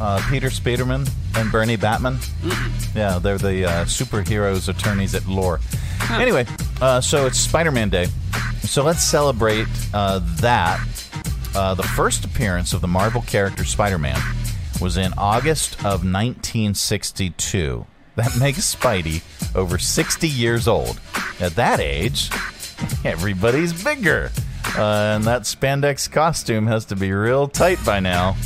uh, Peter Spiderman and Bernie Batman? Yeah, they're the uh, superheroes attorneys at Lore. Anyway, uh, so it's Spider Man Day. So let's celebrate uh, that. Uh, the first appearance of the Marvel character Spider Man was in August of 1962. That makes Spidey over 60 years old. At that age, *laughs* everybody's bigger. Uh, and that spandex costume has to be real tight by now.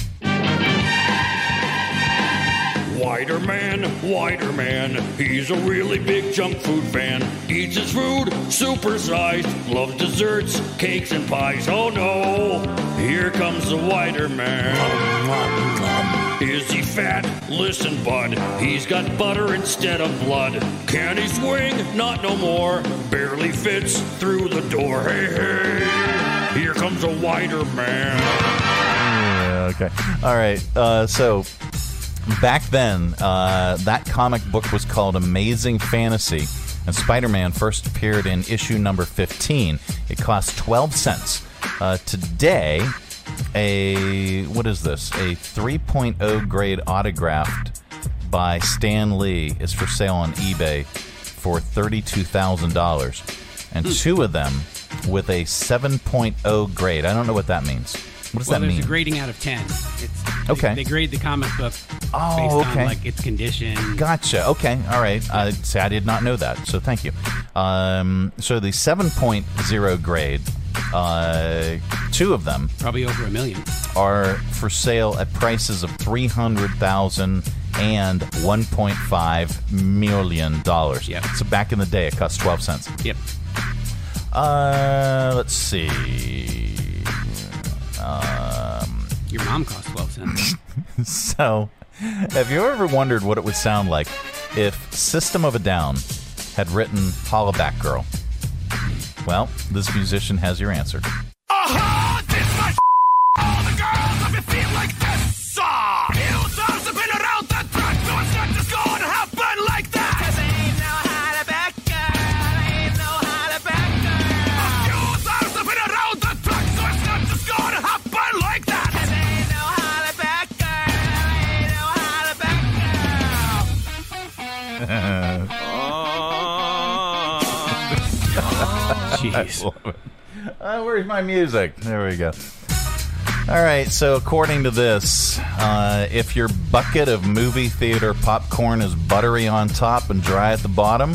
Wider man, wider man, he's a really big junk food fan. Eats his food supersized, loves desserts, cakes, and pies. Oh no, here comes the wider man. Is he fat? Listen, bud, he's got butter instead of blood. Can he swing? Not no more. Barely fits through the door. Hey, hey, here comes a wider man. Yeah, okay. All right. Uh, so back then, uh, that comic book was called Amazing Fantasy, and Spider Man first appeared in issue number 15. It cost 12 cents. Uh, today, a what is this? A 3.0 grade autographed by Stan Lee is for sale on eBay for $32,000. And two of them with a 7.0 grade. I don't know what that means. What does well, that there's mean? a grading out of 10. It's, Okay. They, they grade the comic book Oh, based okay. on like its condition. Gotcha. Okay. All right. I say I did not know that. So thank you. Um, so the 7.0 grade, uh, two of them Probably over a million. are for sale at prices of three hundred thousand and one point five million dollars. Yeah. So back in the day, it cost twelve cents. Yep. Uh, let's see. Um, Your mom cost 12 cents. *laughs* so, have you ever wondered what it would sound like if System of a Down had written Hollaback Girl? Well, this musician has your answer. Jeez. love it. Uh, where's my music? There we go. All right, so according to this, uh, if your bucket of movie theater popcorn is buttery on top and dry at the bottom,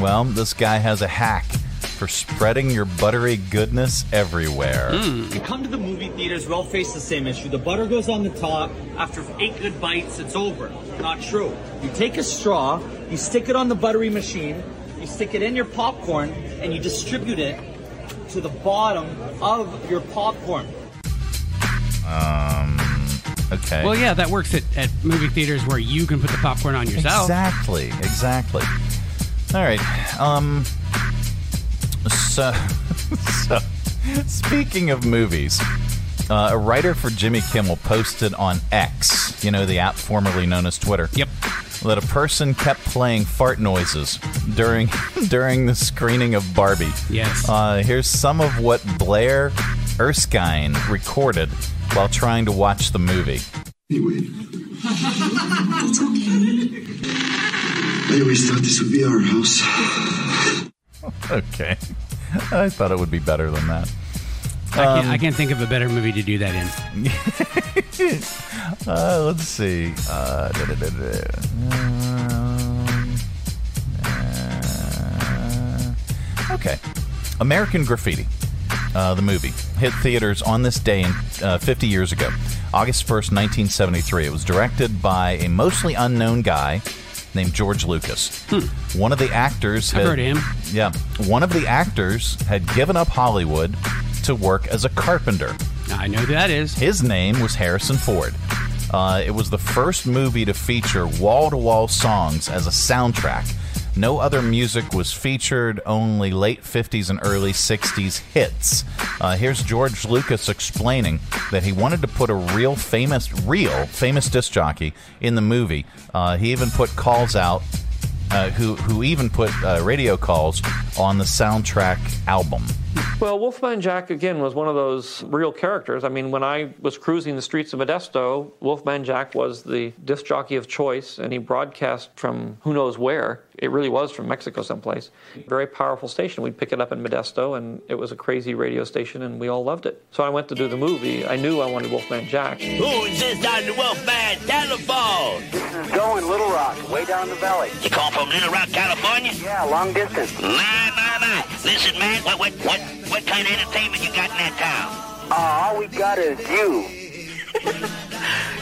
well, this guy has a hack for spreading your buttery goodness everywhere. You come to the movie theaters, we all face the same issue. The butter goes on the top. After eight good bites, it's over. Not true. You take a straw, you stick it on the buttery machine, you stick it in your popcorn, and you distribute it to the bottom of your popcorn. Um, okay. Well, yeah, that works at, at movie theaters where you can put the popcorn on yourself. Exactly, exactly. All right. Um. So, *laughs* so speaking of movies, uh, a writer for Jimmy Kimmel posted on X, you know, the app formerly known as Twitter. Yep. That a person kept playing fart noises during *laughs* during the screening of Barbie. Yes. Uh, here's some of what Blair Erskine recorded while trying to watch the movie. Anyway. I always thought this would be our house. *laughs* Okay. I thought it would be better than that. I, can't, Um, I can't think of a better movie to do that in. *laughs* uh, let's see. Uh, da, da, da. Um, uh, okay. American Graffiti, uh, the movie, hit theaters on this day in, uh, 50 years ago, August 1st, 1973. It was directed by a mostly unknown guy named George Lucas. One of the actors Hmm. I've heard of him. Yeah, one of the actors had given up Hollywood to work as a carpenter. I know who that is. His name was Harrison Ford. Uh, it was the first movie to feature wall to wall songs as a soundtrack. No other music was featured, only late 50s and early 60s hits. Uh, here's George Lucas explaining that he wanted to put a real famous, real famous disc jockey in the movie. Uh, he even put calls out, uh, who, who even put uh, radio calls on the soundtrack album. Well, Wolfman Jack, again, was one of those real characters. I mean, when I was cruising the streets of Modesto, Wolfman Jack was the disc jockey of choice, and he broadcast from who knows where. It really was from Mexico someplace. Very powerful station. We'd pick it up in Modesto, and it was a crazy radio station, and we all loved it. So I went to do the movie. I knew I wanted Wolfman Jack. Who's this on the Wolfman telephone? This is going Little Rock, way down the valley. You call from Little Rock, California? Yeah, long distance. My, my, my. Listen, man, what, what, what, what kind of entertainment you got in that town? Uh, all we got is you. *laughs*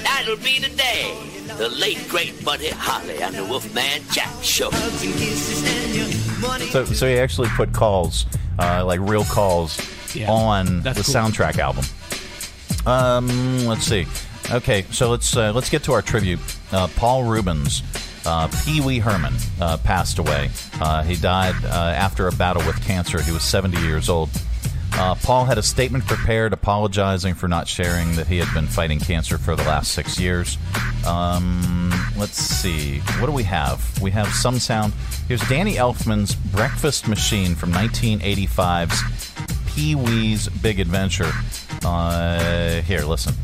That'll be the day. The late, great Buddy Holly on the Wolfman Jack Show. So, so he actually put calls, uh, like real calls, Yeah, on the cool. soundtrack album. Um, let's see. Okay, so let's uh, let's get to our tribute. Uh, Paul Reubens, uh, Pee Wee Herman, uh, passed away. Uh, he died uh, after a battle with cancer. He was 70 years old. Uh, Paul had a statement prepared apologizing for not sharing that he had been fighting cancer for the last six years. Um, let's see. What do we have? We have some sound. Here's Danny Elfman's Breakfast Machine from 1985's Pee Wee's Big Adventure. Uh, here, listen.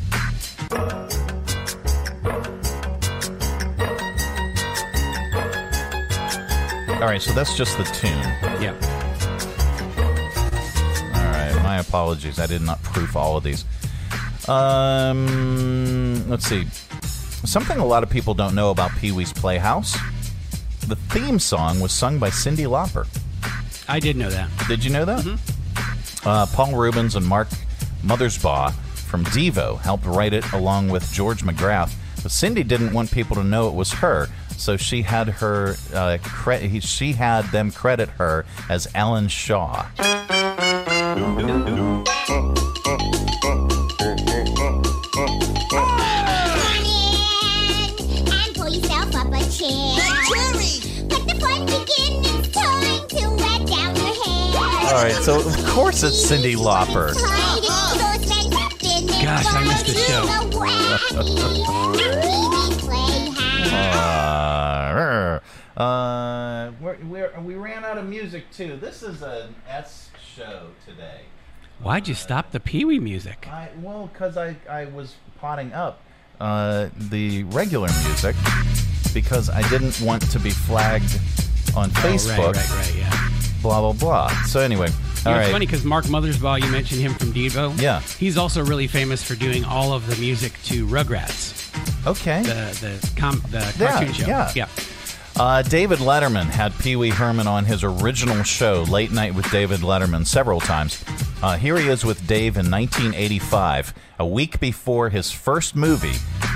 All right, so that's just the tune. Yeah. All right, my apologies. I did not proof all of these. Um, let's see. Something a lot of people don't know about Pee Wee's Playhouse. The theme song was sung by Cyndi Lauper. I did know that. Did you know that? Uh, Paul Reubens and Mark Mothersbaugh from Devo helped write it along with George McGrath. But Cyndi didn't want people to know it was her, so she had her uh, cre- she had them credit her as Ellen Shaw. and pull yourself up a chair. Let the fun begin. It's time to let down your hair. All right, so of course it's Cyndi Lauper. Gosh, I missed the *laughs* Uh, uh, we're, we're, we ran out of music too. This is an S show today. Why'd you stop the Pee Wee music? I, well, because I, I was potting up uh, the regular music because I didn't want to be flagged on Oh, right, Facebook. right, right, yeah. Blah blah blah. So anyway, You know, All it's right. funny because Mark Mothersbaugh, you mentioned him from Devo. Yeah. He's also really famous for doing all of the music to Rugrats. Okay. The the com- the Yeah, cartoon show. yeah. yeah. Uh, David Letterman had Pee Wee Herman on his original show, Late Night with David Letterman, several times. Uh, here he is with Dave in 1985, a week before his first movie,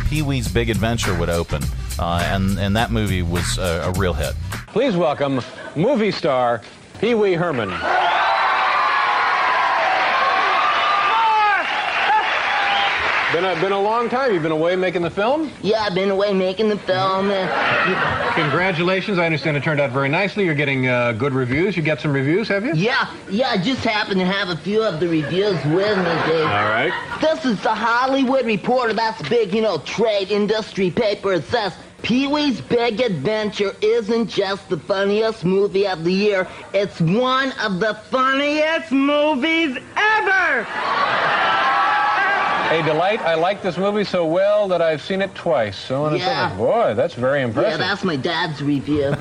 Pee Wee's Big Adventure, would open. Uh, and, and that movie was a, a real hit. Please welcome movie star Pee Wee Herman. Been a, been a long time. You've been away making the film? Yeah, I've been away making the film. Congratulations. I understand it turned out very nicely. You're getting uh, good reviews. You get some reviews, have you? Yeah, yeah, I just happen to have a few of the reviews with me, Dave. All right. This is the Hollywood Reporter. That's a big, you know, trade industry paper. It says Pee Wee's Big Adventure isn't just the funniest movie of the year, it's one of the funniest movies ever! A delight. I like this movie so well that I've seen it twice. So on and so Yeah. forth. Boy, that's very impressive. Yeah, that's my dad's review. *laughs*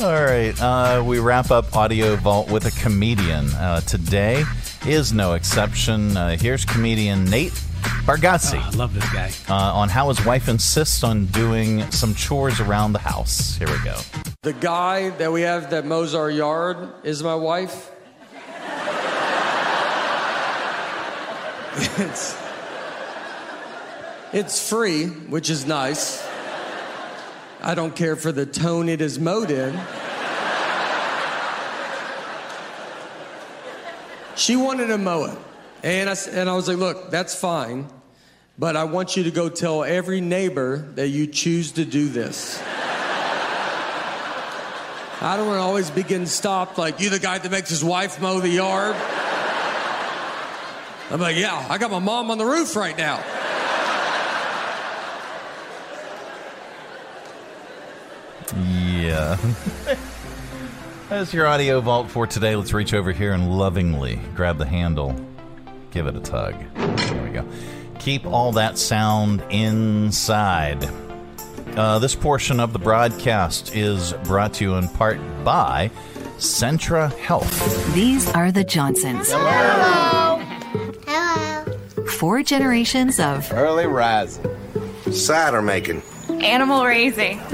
All right, uh, we wrap up Audio Vault with a comedian. Uh, today is no exception. Uh, here's comedian Nate Bargatze. I love this guy. Uh, on how his wife insists on doing some chores around the house. Here we go. The guy that we have that mows our yard is my wife. *laughs* it's it's free, which is nice. I don't care for the tone it is mowed in. She wanted to mow it. And I, and I was like, look, that's fine, but I want you to go tell every neighbor that you choose to do this. I don't want to always be getting stopped like, you the guy that makes his wife mow the yard? I'm like, yeah, I got my mom on the roof right now. Yeah. *laughs* That's your audio vault for today. Let's reach over here and lovingly grab the handle. Give it a tug. There we go. Keep all that sound inside. Uh, this portion of the broadcast is brought to you in part by Centra Health. These are the Johnsons. Hello. Hello. Four generations of Early rising. Cider making. Animal raising.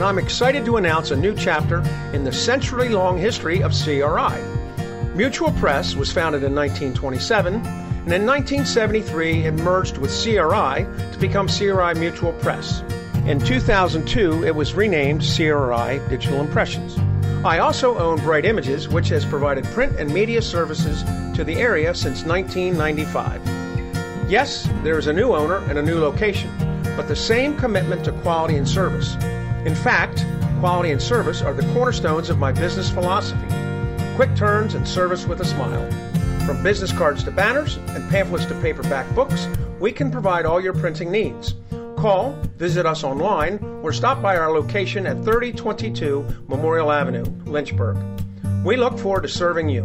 and I'm excited to announce a new chapter in the century long history of CRI. Mutual Press was founded in 1927, and in 1973 it merged with CRI to become CRI Mutual Press. In 2002, it was renamed CRI Digital Impressions. I also own Bright Images, which has provided print and media services to the area since 1995. Yes, there is a new owner and a new location, but the same commitment to quality and service. In fact, quality and service are the cornerstones of my business philosophy. Quick turns and service with a smile. From business cards to banners and pamphlets to paperback books, we can provide all your printing needs. Call, visit us online, or stop by our location at 3022 Memorial Avenue, Lynchburg. We look forward to serving you.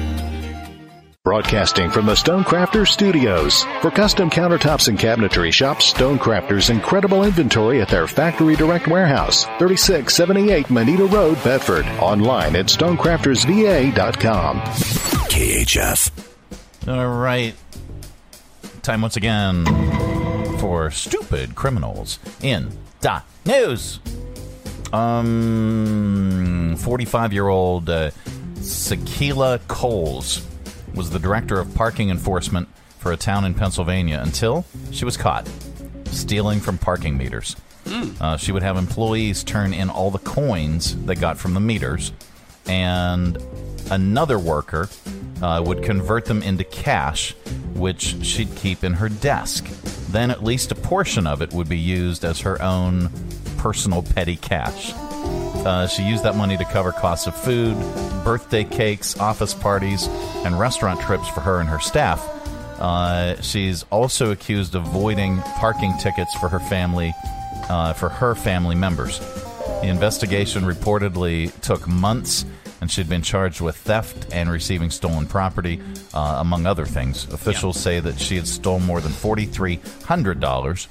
Broadcasting from the Stonecrafters Studios. For custom countertops and cabinetry, shop Stonecrafters' incredible inventory at their Factory Direct Warehouse, 3678 Moneta Road, Bedford. Online at stonecraftersva.com. KHF. All right. Time once again for stupid criminals in the news. Um, 45 year old uh, Sakila Coles was the director of parking enforcement for a town in Pennsylvania until she was caught stealing from parking meters. Uh, she would have employees turn in all the coins they got from the meters, and another worker uh, would convert them into cash, which she'd keep in her desk. Then at least a portion of it would be used as her own personal petty cash. Uh, she used that money to cover costs of food, birthday cakes, office parties, and restaurant trips for her and her staff. Uh, she's also accused of voiding parking tickets for her family, uh, for her family members. The investigation reportedly took months, and she'd been charged with theft and receiving stolen property, uh, among other things. Officials say that she had stolen more than forty-three hundred dollars.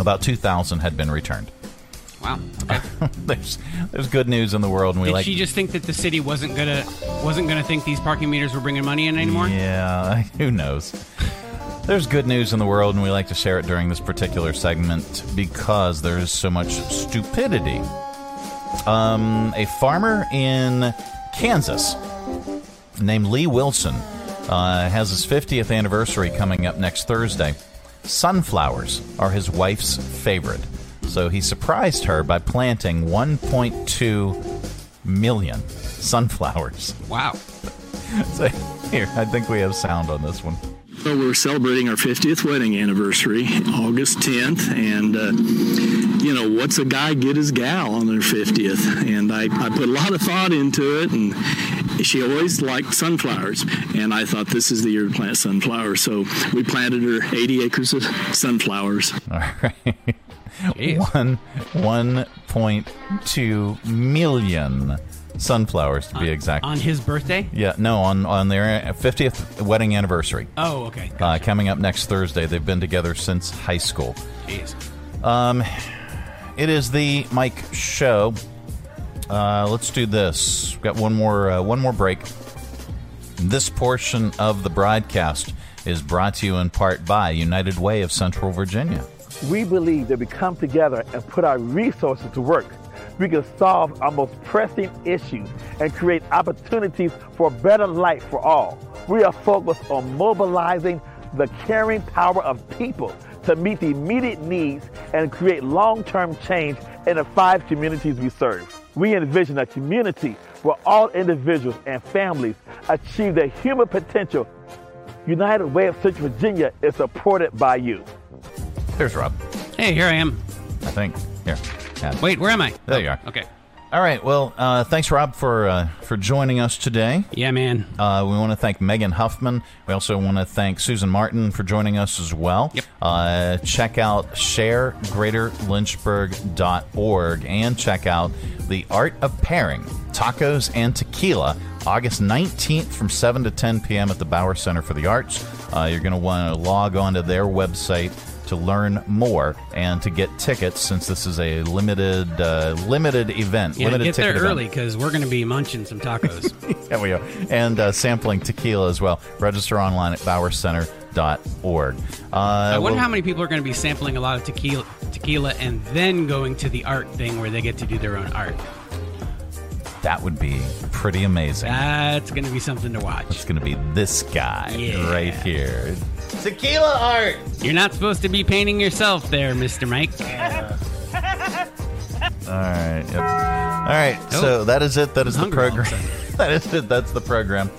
About two thousand had been returned. Wow. Okay. *laughs* there's there's good news in the world, and we Did like. she just think that the city wasn't gonna wasn't gonna think these parking meters were bringing money in anymore? Yeah, *laughs* who knows? There's good news in the world, and we like to share it during this particular segment because there's so much stupidity. Um, a farmer in Kansas named Lee Wilson uh, has his 50th anniversary coming up next Thursday. Sunflowers are his wife's favorite, so he surprised her by planting 1.2 million sunflowers. Wow. *laughs* So here, I think we have sound on this one. So we're celebrating our 50th wedding anniversary, August 10th, and uh, you know what's a guy get his gal on their 50th? And I, I put a lot of thought into it, and she always liked sunflowers, and I thought this is the year to plant sunflowers. So we planted her 80 acres of sunflowers. *laughs* All right. One one point two million sunflowers to be exact. On his birthday? Yeah, no, on on their fiftieth wedding anniversary. Oh, okay. Uh, coming up next Thursday. They've been together since high school. Jeez. Um, it is the Mike Show. Uh, let's do this. We've got one more uh, one more break. This portion of the broadcast is brought to you in part by United Way of Central Virginia. We believe that we come together and put our resources to work. We can solve our most pressing issues and create opportunities for a better life for all. We are focused on mobilizing the caring power of people to meet the immediate needs and create long term change in the five communities we serve. We envision a community where all individuals and families achieve their human potential. United Way of Central Virginia is supported by you. There's Rob. Hey, here I am. I think. Here. Wait, where am I? There you are. Okay. All right. Well, uh, thanks, Rob, for uh, for joining us today. Yeah, man. Uh, we want to thank Megan Huffman. We also want to thank Susan Martin for joining us as well. Yep. Uh, check out sharegreaterlynchburg.org and check out the Art of Pairing Tacos and Tequila. August 19th from 7 to 10 p.m. at the Bower Center for the Arts. Uh, you're going to want to log on to their website to learn more and to get tickets since this is a limited uh, limited event. Yeah, limited get there event. early because we're going to be munching some tacos. *laughs* There we go. And uh, sampling tequila as well. Register online at bowercenter.org. Uh, I wonder well- how many people are going to be sampling a lot of tequila, tequila, and then going to the art thing where they get to do their own art. that would be pretty amazing. That's going to be something to watch. It's going to be this guy Yeah. right here. Tequila art. You're not supposed to be painting yourself there, Mr. Mike. *laughs* Uh, all right. Yep. All right. Oh. So that is it. That is the hungry all of a program. *laughs* that is it. That's the program.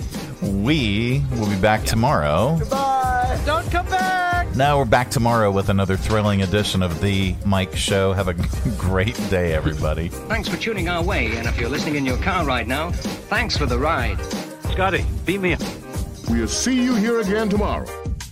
We will be back tomorrow. Bye. Don't come back. Now we're back tomorrow with another thrilling edition of the Mike Show. Have a *laughs* great day, everybody. Thanks for tuning our way, and if you're listening in your car right now, thanks for the ride. Scotty, beat me up. We'll see you here again tomorrow.